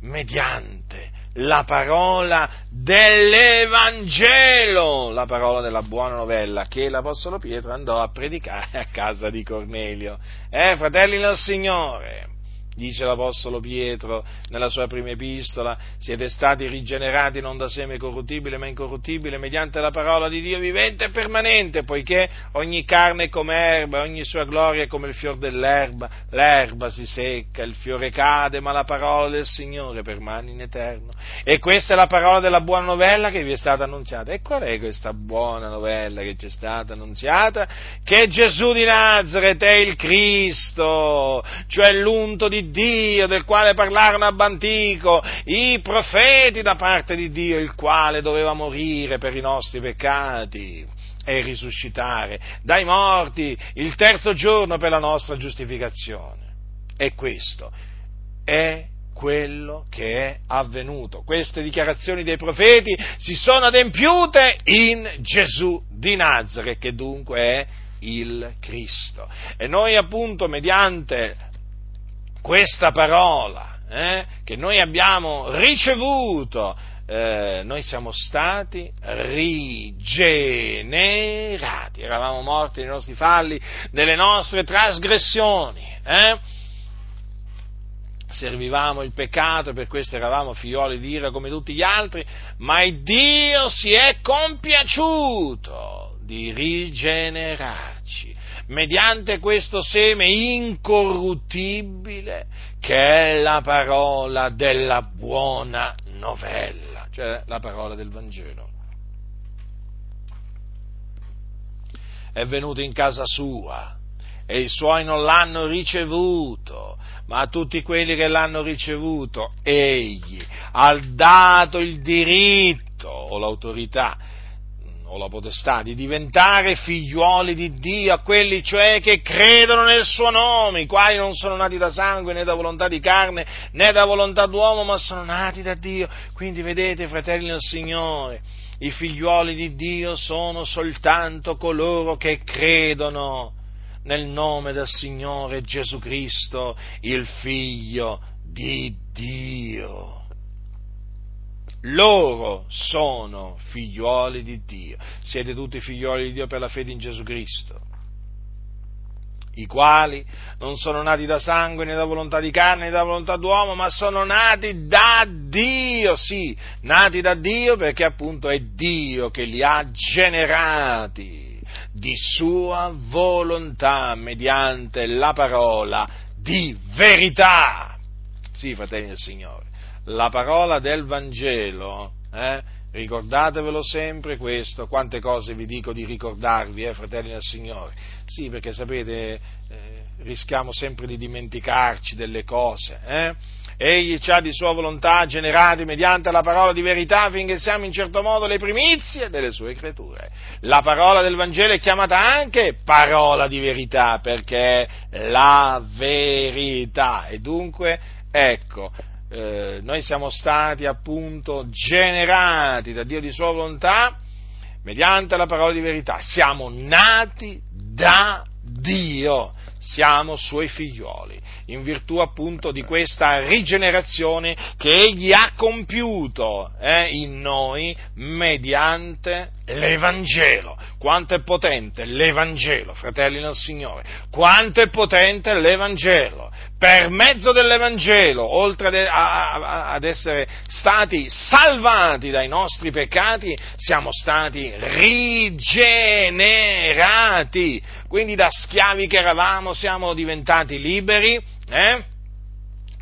mediante la parola dell'Evangelo, la parola della buona novella che l'Apostolo Pietro andò a predicare a casa di Cornelio. Eh, fratelli del Signore, dice l'Apostolo Pietro nella sua prima epistola, siete stati rigenerati non da seme corruttibile ma incorruttibile mediante la parola di Dio vivente e permanente, poiché ogni carne è come erba, ogni sua gloria è come il fior dell'erba, l'erba si secca, il fiore cade, ma la parola del Signore permane in eterno. E questa è la parola della buona novella che vi è stata annunziata. E qual è questa buona novella che ci è stata annunziata? Che Gesù di Nazareth è il Cristo, cioè l'unto di Dio, del quale parlarono ab antico i profeti da parte di Dio, il quale doveva morire per i nostri peccati e risuscitare dai morti il terzo giorno per la nostra giustificazione. E questo è quello che è avvenuto. Queste dichiarazioni dei profeti si sono adempiute in Gesù di Nazareth, che dunque è il Cristo. E noi appunto mediante questa parola eh, che noi abbiamo ricevuto, eh, noi siamo stati rigenerati, eravamo morti nei nostri falli, nelle nostre trasgressioni. Eh? servivamo il peccato, per questo eravamo figlioli di ira come tutti gli altri, ma Dio si è compiaciuto di rigenerarci mediante questo seme incorruttibile che è la parola della buona novella, cioè la parola del Vangelo. È venuto in casa sua e i suoi non l'hanno ricevuto, ma a tutti quelli che l'hanno ricevuto egli ha dato il diritto o l'autorità o la potestà di diventare figliuoli di Dio, a quelli cioè che credono nel suo nome, i quali non sono nati da sangue né da volontà di carne né da volontà d'uomo, ma sono nati da Dio. Quindi vedete, fratelli del Signore, i figliuoli di Dio sono soltanto coloro che credono nel nome del Signore Gesù Cristo, il Figlio di Dio loro sono figliuoli di Dio. Siete tutti figliuoli di Dio per la fede in Gesù Cristo, i quali non sono nati da sangue né da volontà di carne né da volontà d'uomo, ma sono nati da Dio, sì, nati da Dio perché appunto è Dio che li ha generati di sua volontà mediante la parola di verità. Sì, fratelli del Signore la parola del Vangelo eh, Ricordatevelo sempre questo, quante cose vi dico di ricordarvi, eh, fratelli del Signore. Sì, perché sapete, eh, rischiamo sempre di dimenticarci delle cose. Eh? Egli ci ha di sua volontà generati mediante la parola di verità affinché siamo in certo modo le primizie delle sue creature. La parola del Vangelo è chiamata anche parola di verità perché è la verità. E dunque, ecco, eh, noi siamo stati appunto generati da Dio di sua volontà mediante la parola di verità, siamo nati da Dio, siamo suoi figlioli, in virtù appunto di questa rigenerazione che Egli ha compiuto eh, in noi mediante l'Evangelo. Quanto è potente l'Evangelo, fratelli del Signore, quanto è potente l'Evangelo per mezzo dell'Evangelo, oltre ad essere stati salvati dai nostri peccati, siamo stati rigenerati. Quindi da schiavi che eravamo siamo diventati liberi, eh?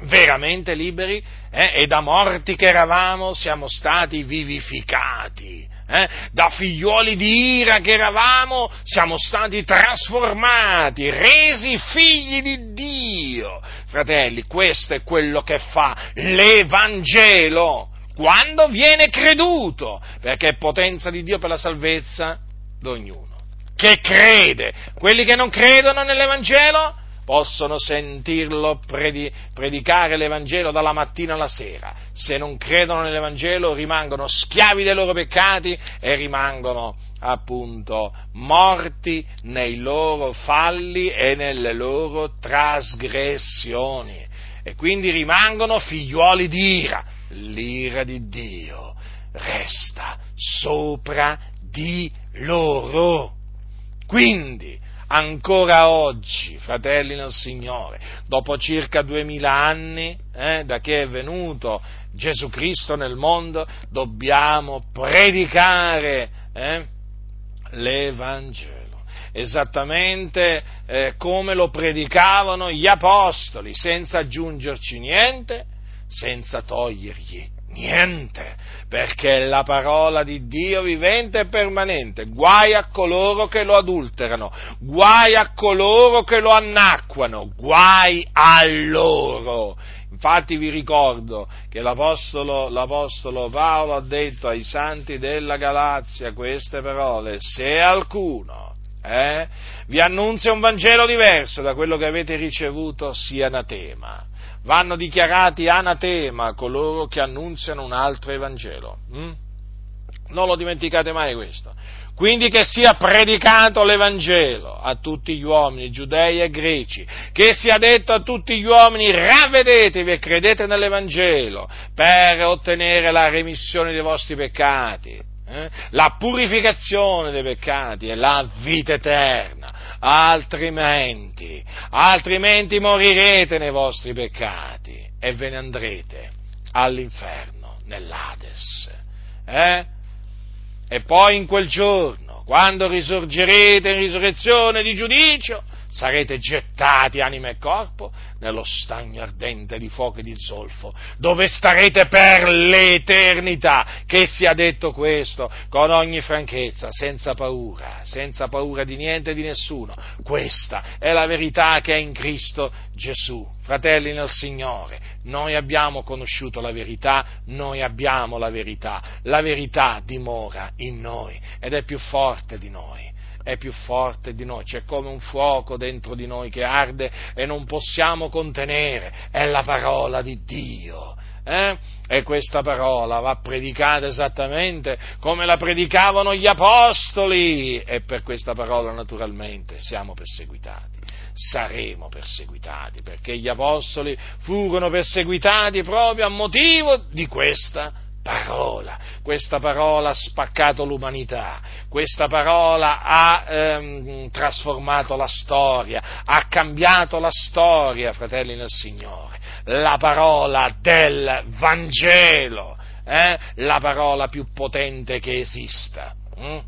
veramente liberi, eh? e da morti che eravamo siamo stati vivificati eh, da figlioli di ira che eravamo, siamo stati trasformati, resi figli di Dio. Fratelli, questo è quello che fa l'Evangelo quando viene creduto, perché è potenza di Dio per la salvezza di ognuno. Che crede, quelli che non credono nell'Evangelo possono sentirlo predicare l'Evangelo dalla mattina alla sera. Se non credono nell'Evangelo rimangono schiavi dei loro peccati e rimangono appunto morti nei loro falli e nelle loro trasgressioni. E quindi rimangono figliuoli di ira. L'ira di Dio resta sopra di loro. Quindi, ancora oggi, fratelli nel Signore, dopo circa duemila anni eh, da che è venuto Gesù Cristo nel mondo, dobbiamo predicare eh, l'Evangelo. Esattamente eh, come lo predicavano gli apostoli, senza aggiungerci niente, senza togliergli Niente, perché la parola di Dio vivente e permanente. Guai a coloro che lo adulterano, guai a coloro che lo annacquano, guai a loro. Infatti vi ricordo che l'Apostolo, l'Apostolo Paolo ha detto ai santi della Galazia queste parole, se alcuno eh, vi annunzia un Vangelo diverso da quello che avete ricevuto, sia anatema vanno dichiarati anatema coloro che annunziano un altro Evangelo. Hm? Non lo dimenticate mai questo. Quindi che sia predicato l'Evangelo a tutti gli uomini, giudei e greci, che sia detto a tutti gli uomini ravvedetevi e credete nell'Evangelo per ottenere la remissione dei vostri peccati, eh? la purificazione dei peccati e la vita eterna altrimenti, altrimenti morirete nei vostri peccati e ve ne andrete all'inferno, nell'Ades. Eh? E poi in quel giorno, quando risorgerete in risurrezione di giudicio, sarete gettati anima e corpo nello stagno ardente di fuoco e di zolfo, dove starete per l'eternità. Che sia detto questo con ogni franchezza, senza paura, senza paura di niente e di nessuno. Questa è la verità che è in Cristo Gesù. Fratelli nel Signore, noi abbiamo conosciuto la verità, noi abbiamo la verità, la verità dimora in noi ed è più forte di noi è più forte di noi, c'è come un fuoco dentro di noi che arde e non possiamo contenere, è la parola di Dio. Eh? E questa parola va predicata esattamente come la predicavano gli apostoli e per questa parola naturalmente siamo perseguitati saremo perseguitati, perché gli apostoli furono perseguitati proprio a motivo di questa parola. Questa parola ha spaccato l'umanità, questa parola ha ehm, trasformato la storia, ha cambiato la storia, fratelli nel Signore. La parola del Vangelo, eh? la parola più potente che esista. Hm?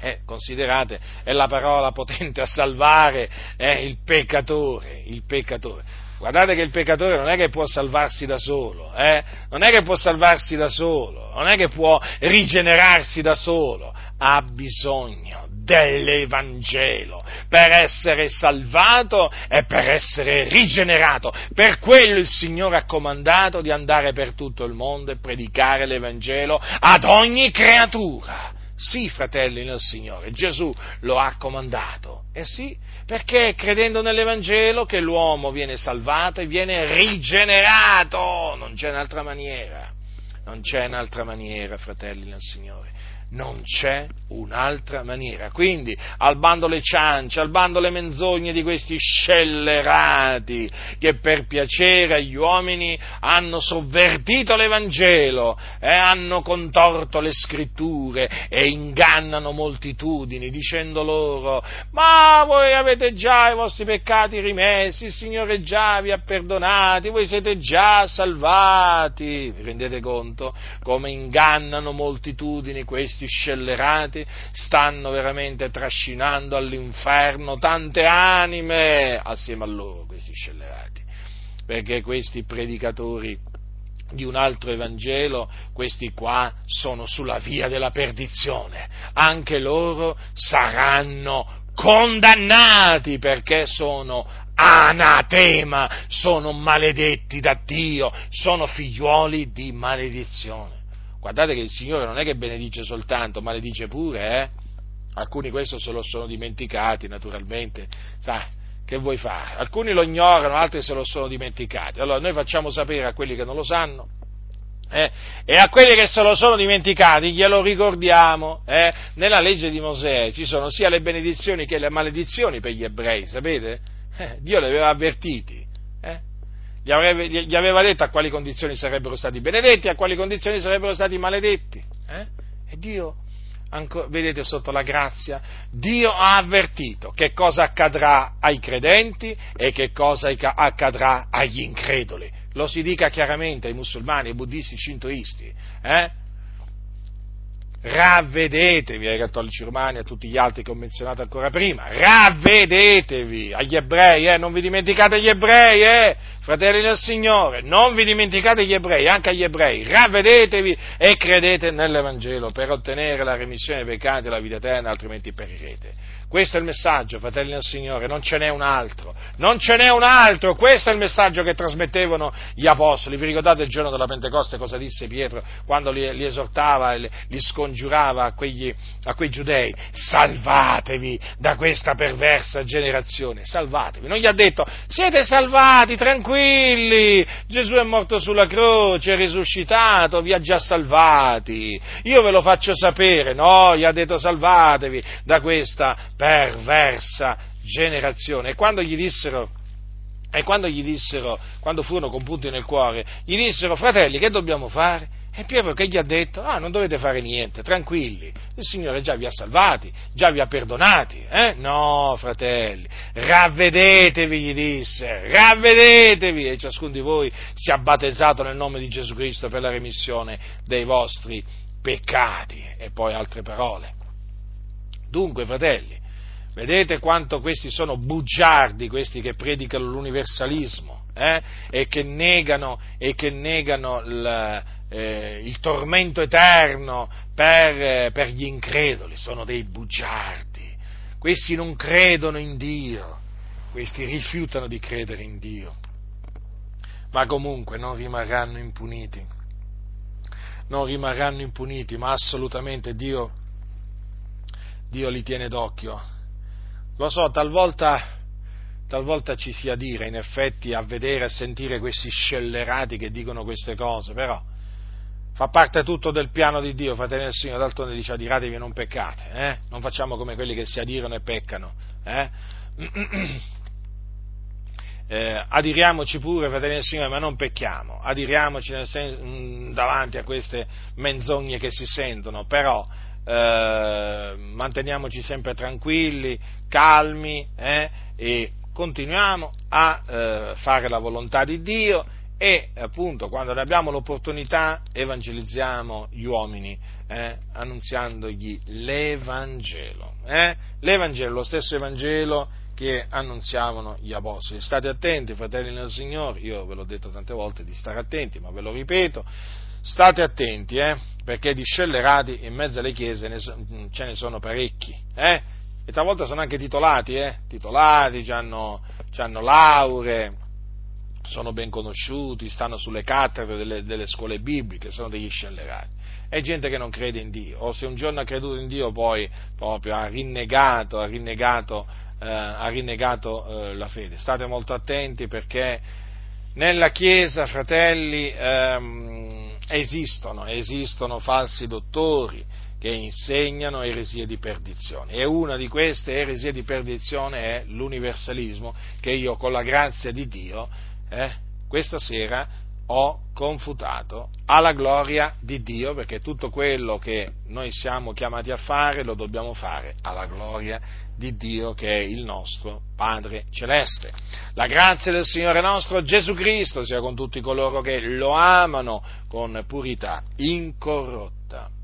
Eh, considerate, è la parola potente a salvare eh, il peccatore, il peccatore. Guardate che il peccatore non è che può salvarsi da solo, eh? non è che può salvarsi da solo, non è che può rigenerarsi da solo, ha bisogno dell'Evangelo per essere salvato e per essere rigenerato. Per quello il Signore ha comandato di andare per tutto il mondo e predicare l'Evangelo ad ogni creatura. Sì, fratelli nel Signore, Gesù lo ha comandato. Eh sì, perché è credendo nell'Evangelo che l'uomo viene salvato e viene rigenerato. Non c'è un'altra maniera. Non c'è un'altra maniera, fratelli nel Signore non c'è un'altra maniera. Quindi al bando le ciance, al bando le menzogne di questi scellerati che per piacere agli uomini hanno sovvertito l'Evangelo e hanno contorto le scritture e ingannano moltitudini dicendo loro ma voi avete già i vostri peccati rimessi, il Signore già vi ha perdonati, voi siete già salvati. Vi rendete conto come ingannano moltitudini questi questi scellerati stanno veramente trascinando all'inferno tante anime assieme a loro, questi scellerati, perché questi predicatori di un altro Evangelo, questi qua sono sulla via della perdizione, anche loro saranno condannati perché sono anatema, sono maledetti da Dio, sono figlioli di maledizione. Guardate che il Signore non è che benedice soltanto, maledice pure, eh? Alcuni questo se lo sono dimenticati, naturalmente. Sai, che vuoi fare? Alcuni lo ignorano, altri se lo sono dimenticati. Allora noi facciamo sapere a quelli che non lo sanno eh? e a quelli che se lo sono dimenticati glielo ricordiamo. Eh? Nella legge di Mosè ci sono sia le benedizioni che le maledizioni per gli ebrei, sapete? Eh, Dio li aveva avvertiti gli, aveva, gli aveva detto a quali condizioni sarebbero stati benedetti e a quali condizioni sarebbero stati maledetti. Eh? E Dio, ancora, vedete sotto la grazia, Dio ha avvertito che cosa accadrà ai credenti e che cosa accadrà agli increduli. Lo si dica chiaramente ai musulmani, ai buddisti, ai shintoisti. Eh? ravvedetevi ai cattolici romani, a tutti gli altri che ho menzionato ancora prima, ravvedetevi agli ebrei, eh, non vi dimenticate gli ebrei, eh, fratelli del Signore, non vi dimenticate gli ebrei, anche agli ebrei, ravvedetevi e credete nell'Evangelo per ottenere la remissione dei peccati e la vita eterna, altrimenti perirete. Questo è il messaggio, fratelli del Signore, non ce n'è un altro, non ce n'è un altro, questo è il messaggio che trasmettevano gli apostoli. Vi ricordate il giorno della Pentecoste cosa disse Pietro quando li, li esortava li, li scongiurava a, quegli, a quei giudei? Salvatevi da questa perversa generazione, salvatevi. Non gli ha detto siete salvati, tranquilli, Gesù è morto sulla croce, è risuscitato, vi ha già salvati, io ve lo faccio sapere, no, gli ha detto salvatevi da questa perversa generazione. E quando gli dissero, e quando gli dissero, quando furono compunti nel cuore, gli dissero, fratelli, che dobbiamo fare? E Pietro che gli ha detto? Ah, non dovete fare niente, tranquilli, il Signore già vi ha salvati, già vi ha perdonati, eh? No, fratelli, ravvedetevi, gli disse, ravvedetevi e ciascuno di voi sia battezzato nel nome di Gesù Cristo per la remissione dei vostri peccati. E poi altre parole. Dunque, fratelli, Vedete quanto questi sono bugiardi, questi che predicano l'universalismo eh? e che negano, e che negano il, eh, il, tormento eterno per, eh, per gli increduli, sono dei bugiardi. Questi non credono in Dio, questi rifiutano di credere in Dio, ma comunque non rimarranno impuniti, non rimarranno impuniti, ma assolutamente Dio, Dio li tiene d'occhio lo so, talvolta, talvolta ci sia dire, in effetti, a vedere e sentire questi scellerati che dicono queste cose, però fa parte tutto del piano di Dio, fratelli del Signore, d'altronde dice adiratevi e non peccate, eh? non facciamo come quelli che si adirano e peccano. Eh? Eh, adiriamoci pure, fratelli del Signore, ma non pecchiamo, adiriamoci sen- davanti a queste menzogne che si sentono, però eh, manteniamoci sempre tranquilli, calmi eh, e continuiamo a eh, fare la volontà di Dio e appunto quando ne abbiamo l'opportunità evangelizziamo gli uomini eh, annunziandogli l'Evangelo. Eh? L'Evangelo, lo stesso Evangelo che annunziavano gli apostoli. State attenti, fratelli nel Signore, io ve l'ho detto tante volte di stare attenti, ma ve lo ripeto, state attenti, eh, perché di scellerati in mezzo alle chiese ne so, ce ne sono parecchi, eh? e talvolta sono anche titolati, eh? titolati, hanno lauree, sono ben conosciuti, stanno sulle cattedre delle, delle, scuole bibliche, sono degli scellerati. È gente che non crede in Dio, o se un giorno ha creduto in Dio poi proprio ha rinnegato, ha rinnegato, eh, ha rinnegato eh, la fede. State molto attenti perché nella Chiesa, fratelli, ehm, esistono, esistono falsi dottori, che insegnano eresie di perdizione. E una di queste eresie di perdizione è l'universalismo che io con la grazia di Dio eh, questa sera ho confutato alla gloria di Dio, perché tutto quello che noi siamo chiamati a fare lo dobbiamo fare alla gloria di Dio che è il nostro Padre Celeste. La grazia del Signore nostro Gesù Cristo sia con tutti coloro che lo amano con purità incorrotta.